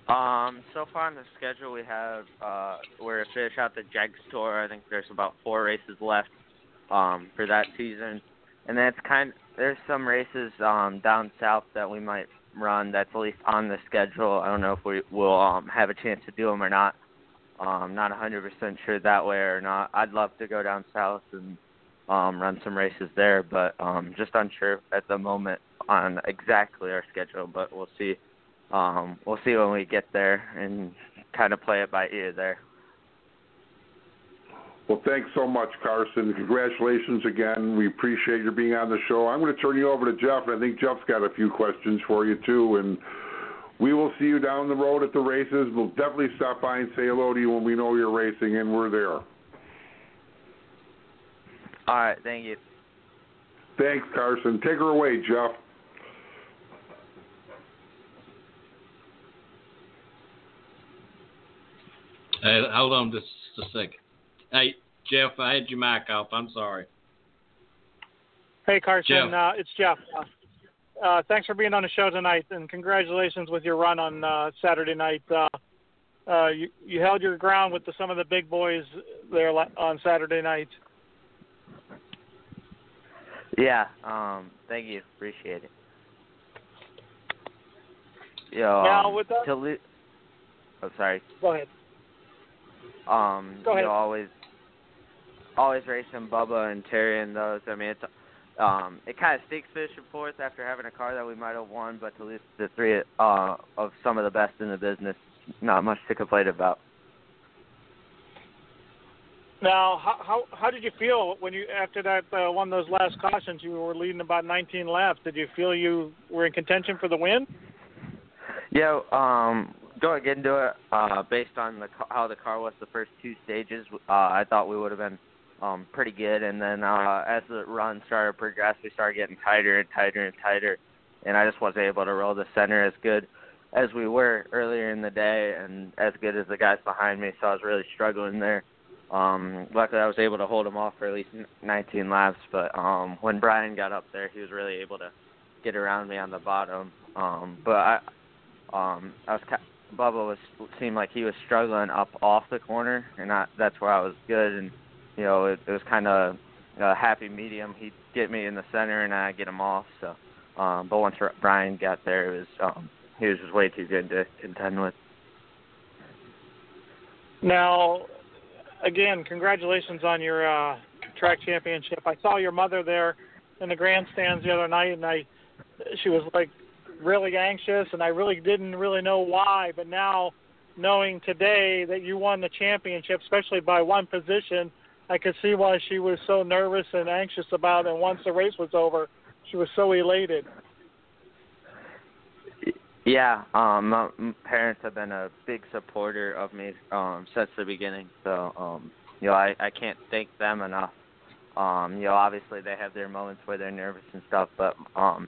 Um, so far on the schedule we have uh we're finish out the Jegs Tour. I think there's about four races left um for that season. And then it's kind there's some races um down south that we might run that's at least on the schedule. I don't know if we will um have a chance to do them or not. Um not 100% sure that way or not. I'd love to go down south and um run some races there, but um just unsure at the moment on exactly our schedule, but we'll see um, we'll see when we get there and kind of play it by ear there. Well, thanks so much, Carson. Congratulations again. We appreciate your being on the show. I'm going to turn you over to Jeff, and I think Jeff's got a few questions for you too. And we will see you down the road at the races. We'll definitely stop by and say hello to you when we know you're racing, and we're there. All right, thank you. Thanks, Carson. Take her away, Jeff. Hey, hold on just a second. Hey, Jeff, I had your mic off. I'm sorry. Hey, Carson. Jeff. Uh, it's Jeff. Uh, uh, thanks for being on the show tonight, and congratulations with your run on uh, Saturday night. Uh, uh, you you held your ground with the, some of the big boys there on Saturday night. Yeah, um, thank you. Appreciate it. Yo, Now, um, with that- to lo- oh, sorry. Go ahead. Um, Go ahead. you always, always racing Bubba and Terry and those. I mean, it's um, it kind of stinks finishing fourth after having a car that we might have won, but to lose to three uh, of some of the best in the business, not much to complain about. Now, how how how did you feel when you after that uh, one of those last cautions? You were leading about 19 laps. Did you feel you were in contention for the win? Yeah, um, going into it, uh, based on the how the car was the first two stages, uh, I thought we would have been um, pretty good. And then uh, as the run started to progress, we started getting tighter and tighter and tighter, and I just wasn't able to roll the center as good as we were earlier in the day, and as good as the guys behind me. So I was really struggling there. Um, luckily, I was able to hold him off for at least 19 laps. But um, when Brian got up there, he was really able to get around me on the bottom. Um, but I, um, I was Bubba was seemed like he was struggling up off the corner, and I, that's where I was good. And you know, it, it was kind of a happy medium. He'd get me in the center, and I get him off. So, um, but once Brian got there, it was um, he was just way too good to contend with. Now, again, congratulations on your uh, track championship. I saw your mother there in the grandstands the other night, and I she was like really anxious, and I really didn't really know why. But now, knowing today that you won the championship, especially by one position, I could see why she was so nervous and anxious about. it. And once the race was over, she was so elated. Yeah, um, my parents have been a big supporter of me um, since the beginning. So, um, you know, I, I can't thank them enough. Um, you know, obviously they have their moments where they're nervous and stuff, but um,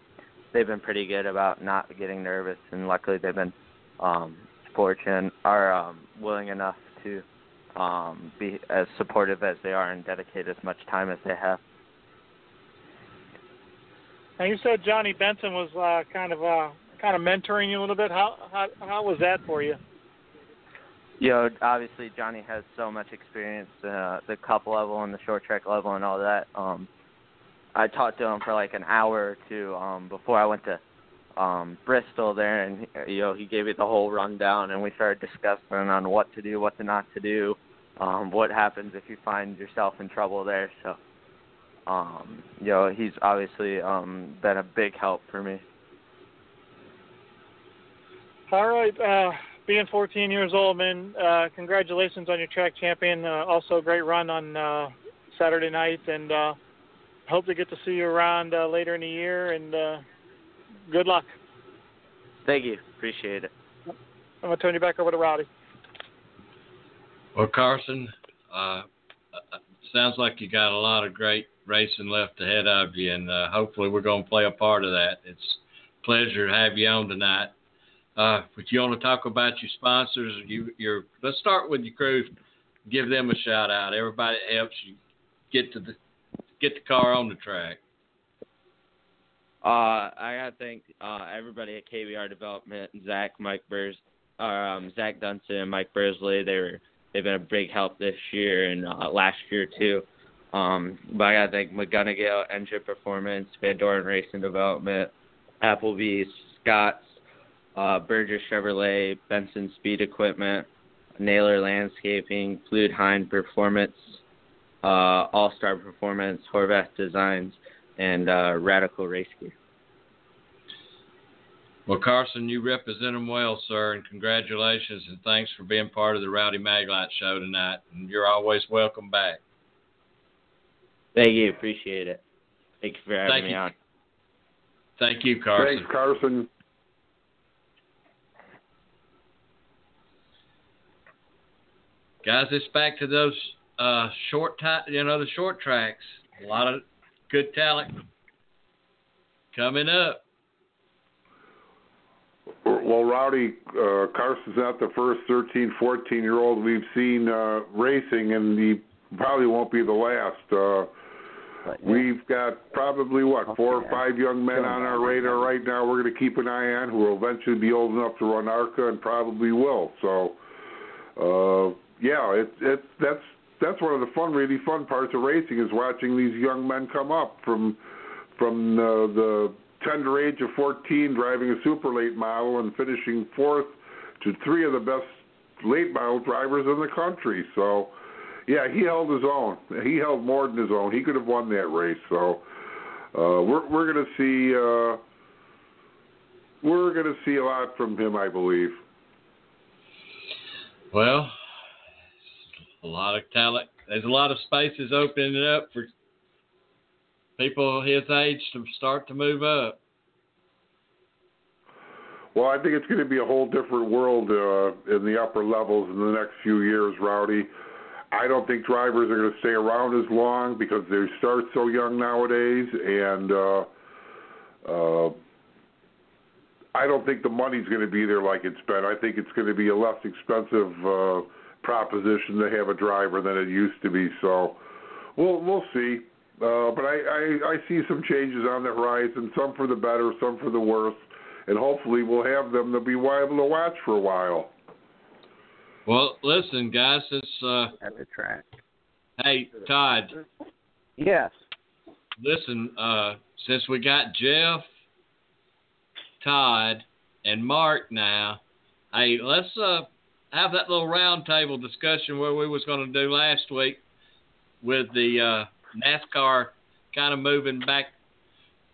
they've been pretty good about not getting nervous, and luckily they've been um, fortunate are um, willing enough to um, be as supportive as they are and dedicate as much time as they have. Now you said Johnny Benson was uh, kind of uh, kind of mentoring you a little bit. How how how was that for you? you know, obviously Johnny has so much experience, uh, the cup level and the short track level and all that. Um, I talked to him for like an hour or two um, before I went to um, Bristol there, and you know he gave me the whole rundown, and we started discussing on what to do, what to not to do, um, what happens if you find yourself in trouble there. So, um, you know, he's obviously um, been a big help for me. All right, uh, being 14 years old, man. Uh, congratulations on your track champion. Uh, also, a great run on uh, Saturday night, and uh, hope to get to see you around uh, later in the year. And uh, good luck. Thank you, appreciate it. I'm gonna turn you back over to Rowdy. Well, Carson, uh, sounds like you got a lot of great racing left ahead of you, and uh, hopefully we're going to play a part of that. It's a pleasure to have you on tonight. Uh, but you want to talk about your sponsors? You, your let's start with your crew. Give them a shout out. Everybody helps you get to the get the car on the track. Uh, I gotta thank uh, everybody at KBR Development, Zach, Mike Burrs, um, Zach Dunson, and Mike Bursley. They were they've been a big help this year and uh, last year too. Um, but I gotta thank McGonigal Engine Performance, Van Doren Racing Development, Applebee's, Scott's, uh, Burgess Chevrolet, Benson Speed Equipment, Naylor Landscaping, Fluidyne Performance, uh, All Star Performance, Horvath Designs, and uh, Radical Race Gear. Well, Carson, you represent them well, sir, and congratulations and thanks for being part of the Rowdy Maglite show tonight. And you're always welcome back. Thank you, appreciate it. Thank you for having Thank me you. on. Thank you, Carson. Thanks, Carson. Guys, it's back to those uh, short time, you know, the short tracks. A lot of good talent coming up. Well, Rowdy, uh, Carson's not the first 13, 14 year old we've seen uh, racing, and he probably won't be the last. Uh, We've got probably what four or five young men on our radar right now. We're going to keep an eye on who will eventually be old enough to run ARCA and probably will. So, uh, yeah, it's it's that's that's one of the fun, really fun parts of racing is watching these young men come up from from uh, the tender age of 14, driving a super late model and finishing fourth to three of the best late model drivers in the country. So, yeah, he held his own. He held more than his own. He could have won that race. So, uh, we're we're to see uh, we're to see a lot from him, I believe. Well, a lot of talent. There's a lot of spaces opening up for people his age to start to move up. Well, I think it's going to be a whole different world uh, in the upper levels in the next few years, Rowdy. I don't think drivers are going to stay around as long because they start so young nowadays, and uh, uh, I don't think the money's going to be there like it's been. I think it's going to be a less expensive uh, proposition to have a driver than it used to be. So we'll we'll see. Uh, but I, I I see some changes on the horizon, some for the better, some for the worse, and hopefully we'll have them to be able to watch for a while. Well, listen, guys, it's uh, at the track. Hey, Todd. Yes. Listen, uh, since we got Jeff, Todd, and Mark now, hey, let's uh have that little roundtable discussion where we was going to do last week with the uh, NASCAR kind of moving back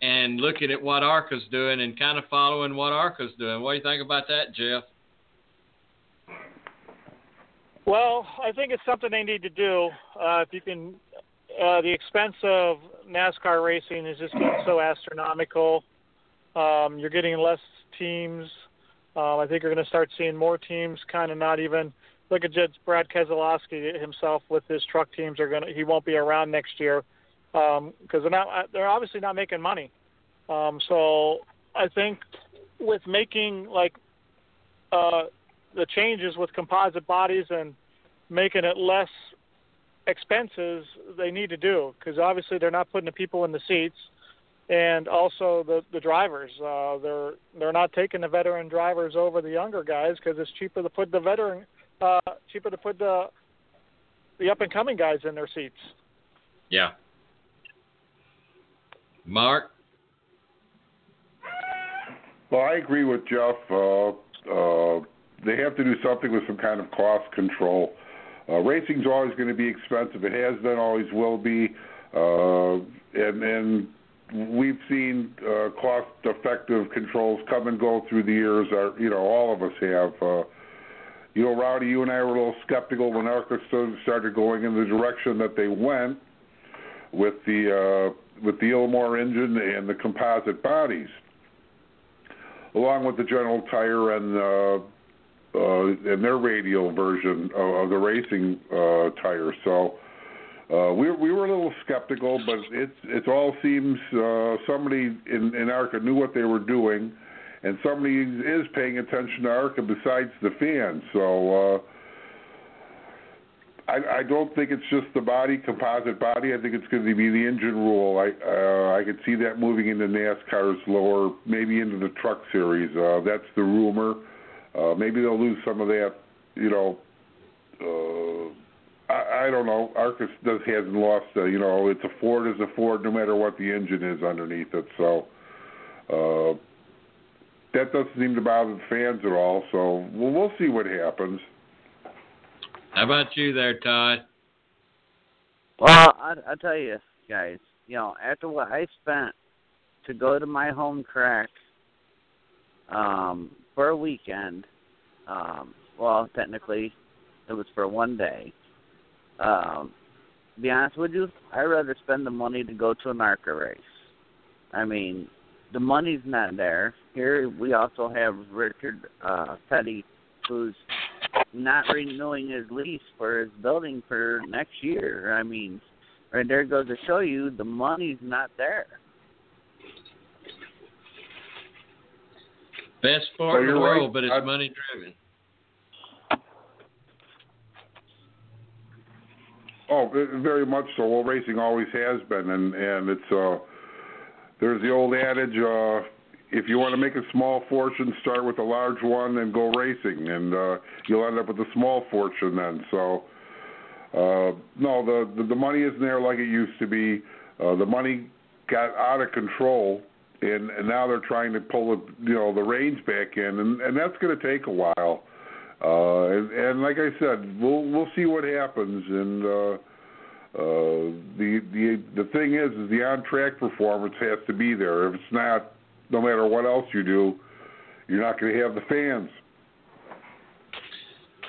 and looking at what ARCA's doing and kind of following what ARCA's doing. What do you think about that, Jeff? Well, I think it's something they need to do. Uh, if you can, uh, the expense of NASCAR racing is just getting so astronomical. Um, you're getting less teams. Um, I think you're going to start seeing more teams kind of not even look at just Brad Keselowski himself with his truck teams are to he won't be around next year because um, they're not they're obviously not making money. Um, so I think with making like uh, the changes with composite bodies and making it less expenses they need to do because obviously they're not putting the people in the seats and also the the drivers uh they're they're not taking the veteran drivers over the younger guys because it's cheaper to put the veteran uh cheaper to put the the up and coming guys in their seats Yeah. Mark? Well, I agree with Jeff. Uh, uh, they have to do something with some kind of cost control. Uh, racing's always going to be expensive. It has been, always will be. Uh, and, and we've seen uh, cost-effective controls come and go through the years. Our, you know, all of us have. Uh, you know, Rowdy, you and I were a little skeptical when ARCA started going in the direction that they went with the uh, with the Ilmore engine and the composite bodies, along with the General Tire and uh, uh, in their radial version of, of the racing uh, tire. So uh, we we were a little skeptical, but it it all seems uh, somebody in in ARCA knew what they were doing, and somebody is paying attention to ARCA besides the fans. So. Uh, I, I don't think it's just the body, composite body. I think it's going to be the engine rule. I uh, I could see that moving into NASCAR's lower, maybe into the truck series. Uh, that's the rumor. Uh, maybe they'll lose some of that. You know, uh, I, don't know. ARCA's does hasn't lost. Uh, you know, it's a Ford is a Ford, no matter what the engine is underneath it. So. Uh, that doesn't seem to bother the fans at all. So we'll, we'll see what happens. How about you there, Todd? Well, I, I tell you, guys, you know, after what I spent to go to my home track um, for a weekend, um, well, technically, it was for one day. Um, to be honest with you, I'd rather spend the money to go to an ARCA race. I mean, the money's not there. Here we also have Richard uh, Petty, who's not renewing his lease for his building for next year. I mean, right there goes to show you the money's not there. Best sport in the world, right. but it's I, money driven. Oh, very much so. Well, racing always has been, and and it's uh, there's the old adage, uh, if you want to make a small fortune, start with a large one and go racing, and uh, you'll end up with a small fortune then. So, uh, no, the, the the money isn't there like it used to be. Uh, the money got out of control, and, and now they're trying to pull the you know the reins back in, and, and that's going to take a while. Uh, and, and like I said, we'll we'll see what happens, and uh, uh, the the the thing is, is the on track performance has to be there. If it's not, no matter what else you do, you're not going to have the fans.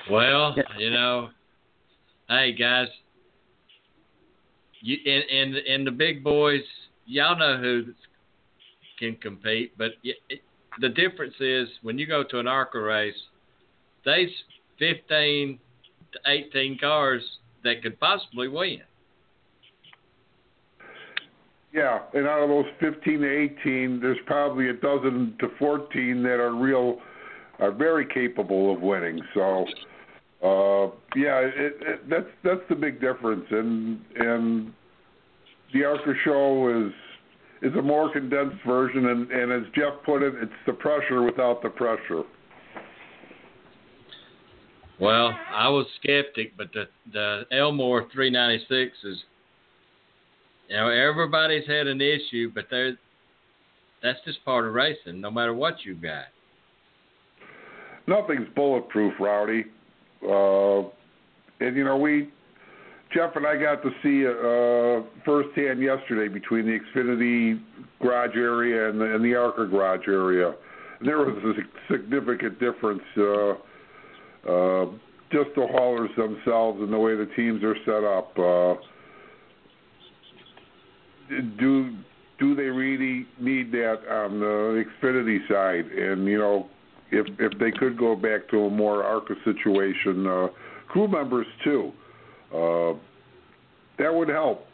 Well, you know, hey guys, you and and and the big boys, y'all know who can compete, but it, the difference is when you go to an ARCA race, there's 15 to 18 cars that could possibly win. Yeah, and out of those 15 to 18, there's probably a dozen to 14 that are real, are very capable of winning. So, uh, yeah, it, it, that's that's the big difference. And and the ARCA show is is a more condensed version, and, and as Jeff put it, it's the pressure without the pressure. Well, I was skeptic, but the the Ilmor 396 is you know, everybody's had an issue, but there, that's just part of racing, no matter what you've got. Nothing's bulletproof, Rowdy. Uh, and you know, we Jeff and I got to see uh, firsthand yesterday between the Xfinity garage area and the, and the ARCA garage area. There was a significant difference. Uh, uh, just the haulers themselves and the way the teams are set up. Uh, do do they really need that on the Xfinity side? And you know, if if they could go back to a more ARCA situation, uh, crew members too, uh, that would help.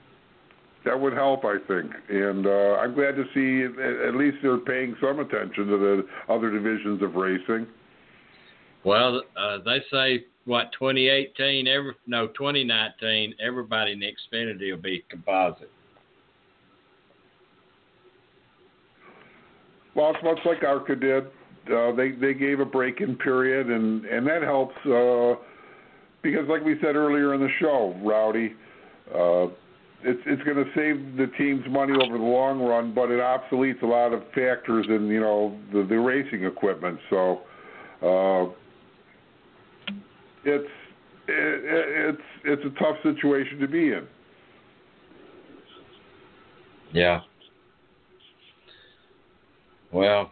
That would help, I think, and uh, I'm glad to see at least they're paying some attention to the other divisions of racing. Well, uh, they say what 2018, every no 2019, everybody in Xfinity will be composite. Well, it's much like ARCA did. Uh, they they gave a break-in period, and and that helps uh, because, like we said earlier in the show, Rowdy, uh, it's it's going to save the teams money over the long run, but it obsoletes a lot of factors in you know the the racing equipment. So uh, it's it, it's it's a tough situation to be in. Yeah. Well,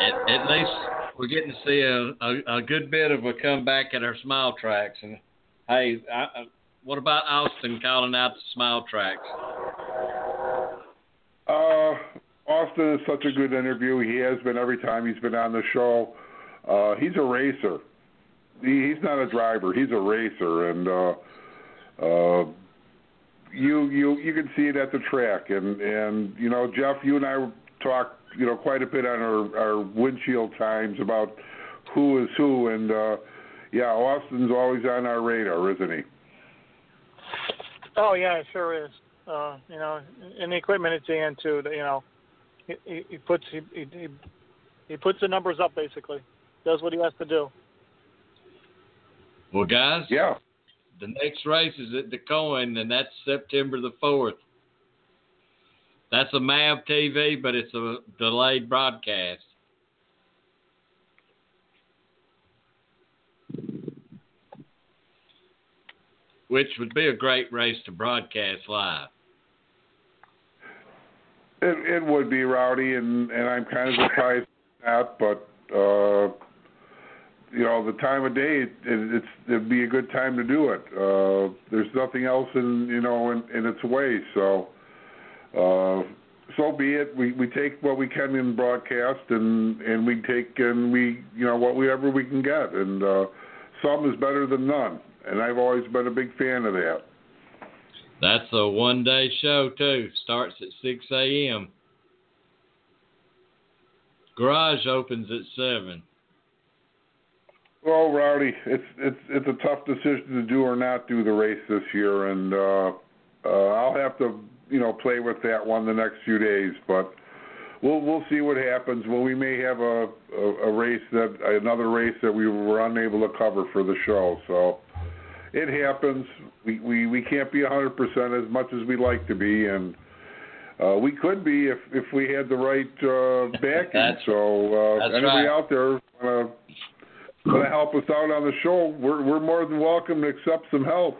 at, at least we're getting to see a, a, a, good bit of a comeback at our smile tracks. And hey, I, what about Austin calling out the smile tracks? Uh, Austin is such a good interview. He has been every time he's been on the show. Uh, he's a racer. He, he's not a driver. He's a racer, and uh, uh, you you you can see it at the track. And and you know, Jeff, you and I talked you know quite a bit on our our windshield times about who is who, and uh, yeah, Austin's always on our radar, isn't he? Oh yeah, it sure is. Uh, you know, and the equipment it's in too. You know, he, he puts he, he he puts the numbers up basically. Does what he has to do. Well, guys. Yeah. The next race is at DuQuoin, and that's September the fourth. That's a MAV TV, but it's a delayed broadcast. Which would be a great race to broadcast live. It it would be rowdy, and and I'm kind of surprised at that, but uh, you know the time of day, it, it's it'd be a good time to do it. Uh, there's nothing else in you know in, in its way, so uh, so be it. We we take what we can in broadcast, and and we take and we you know whatever we can get, and uh, some is better than none, and I've always been a big fan of that. That's a one day show too. Starts at six AM. Garage opens at seven. Well, Rowdy, it's it's it's a tough decision to do or not do the race this year, and uh, uh, I'll have to you know play with that one the next few days. But we'll we'll see what happens. Well, we may have a a, a race that another race that we were unable to cover for the show. So it happens. We we we can't be a 100% as much as we like to be, and uh, we could be if if we had the right uh, backing. So uh, anybody right. out there want want to help us out on the show, we're we're more than welcome to accept some help.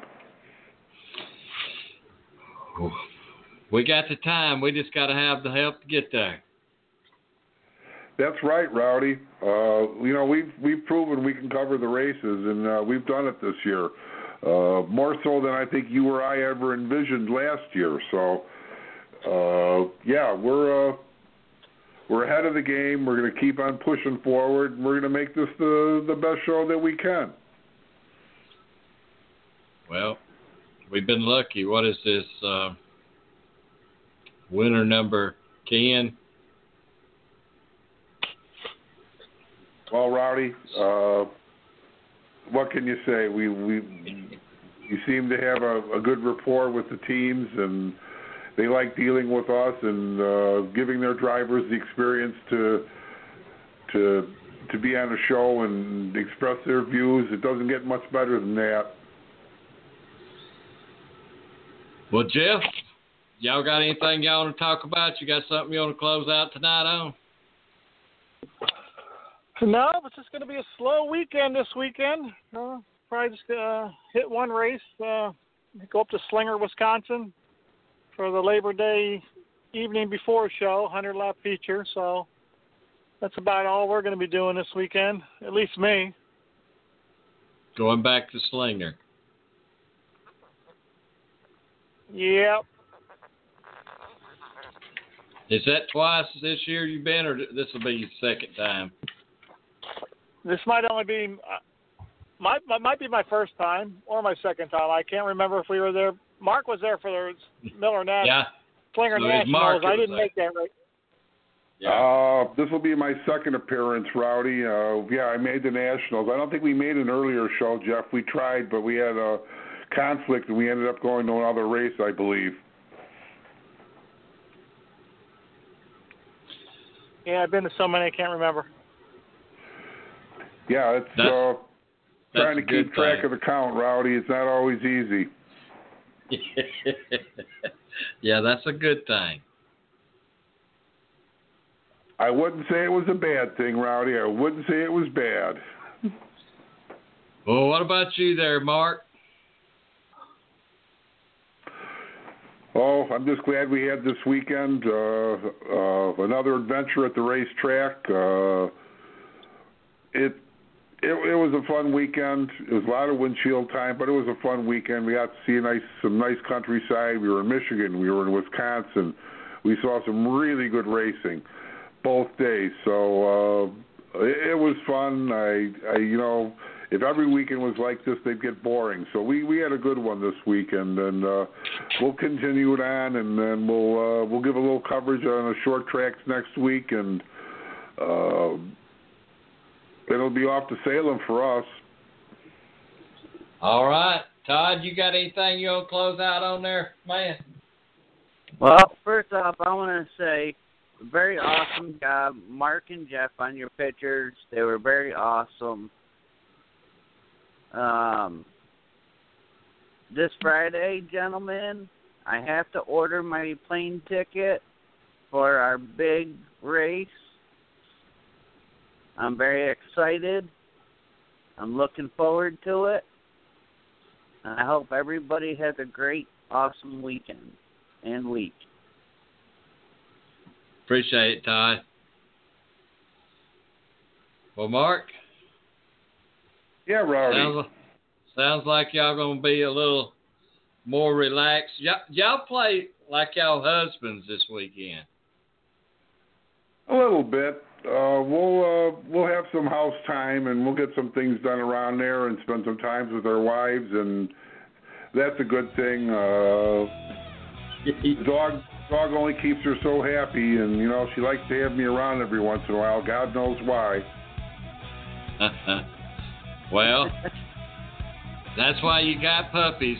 We got the time. We just got to have the help to get there. That's right, Rowdy. Uh, you know we've we've proven we can cover the races, and uh, we've done it this year. Uh, more so than I think you or I ever envisioned last year. So, uh, yeah, we're uh, we're ahead of the game. We're going to keep on pushing forward. And we're going to make this the the best show that we can. Well, we've been lucky. What is this? Uh, winner number 10? Well, Rowdy, uh, what can you say? We we you seem to have a, a good rapport with the teams, and they like dealing with us and uh, giving their drivers the experience to to to be on a show and express their views. It doesn't get much better than that. Well, Jeff, y'all got anything y'all want to talk about? You got something you want to close out tonight on? No, it's just going to be a slow weekend this weekend. Uh, probably just uh, hit one race. Uh, go up to Slinger, Wisconsin, for the Labor Day evening before show, hundred lap feature. So that's about all we're going to be doing this weekend. At least me. Going back to Slinger. Yep. Is that twice this year you've been, or this will be your second time? This might only be uh, might might be my first time or my second time. I can't remember if we were there. Mark was there for the Miller Nash Yeah. Slinger So Nationals. Mark I didn't was make that right. Uh, this will be my second appearance, Rowdy. Uh, yeah, I made the Nationals. I don't think we made an earlier show, Jeff. We tried, but we had a conflict, and we ended up going to another race, I believe. Yeah, I've been to so many I can't remember. Yeah, it's That's- uh, that's trying to keep track thing. of the count, Rowdy. It's not always easy. yeah, that's a good thing. I wouldn't say it was a bad thing, Rowdy. I wouldn't say it was bad. Well, what about you there, Mark? Oh, I'm just glad we had this weekend. Uh, uh, another adventure at the racetrack. Uh, it, it it was a fun weekend. It was a lot of windshield time, but it was a fun weekend. We got to see a nice some nice countryside. We were in Michigan. We were in Wisconsin. we saw some really good racing both days. So uh, it, it was fun. I, I, you know, if every weekend was like this, they'd get boring. So we we had a good one this weekend, and uh, we'll continue it on, and then we'll uh, we'll give a little coverage on the short tracks next week, and uh, it'll be off to Salem for us. All right, Todd, you got anything you want to close out on there, man? Well, first off, I want to say very awesome job, Mark and Jeff, on your pictures. They were very awesome. Um, this Friday, gentlemen, I have to order my plane ticket for our big race. I'm very excited. I'm looking forward to it. And I hope everybody has a great, awesome weekend and week. Appreciate it, Todd. Well, Mark. Yeah, Rowdy. Sounds, sounds like y'all gonna be a little more relaxed. Y'all, y'all play like y'all husbands this weekend. A little bit. Uh, we'll uh, we'll have some house time and we'll get some things done around there and spend some times with our wives and that's a good thing. Uh, dog dog only keeps her so happy and you know she likes to have me around every once in a while. God knows why. well, that's why you got puppies.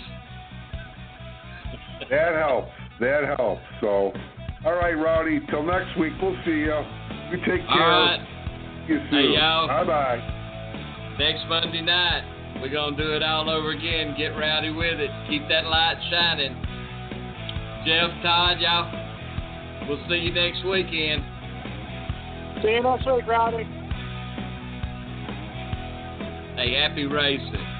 that helps. That helps. So, all right, Rowdy. Till next week. We'll see you. You take care. All right. See you soon. Hey, y'all. Bye bye. Next Monday night, we're gonna do it all over again. Get rowdy with it. Keep that light shining. Jeff, Todd, y'all. We'll see you next weekend. See you next week, Rowdy. Hey, happy racing.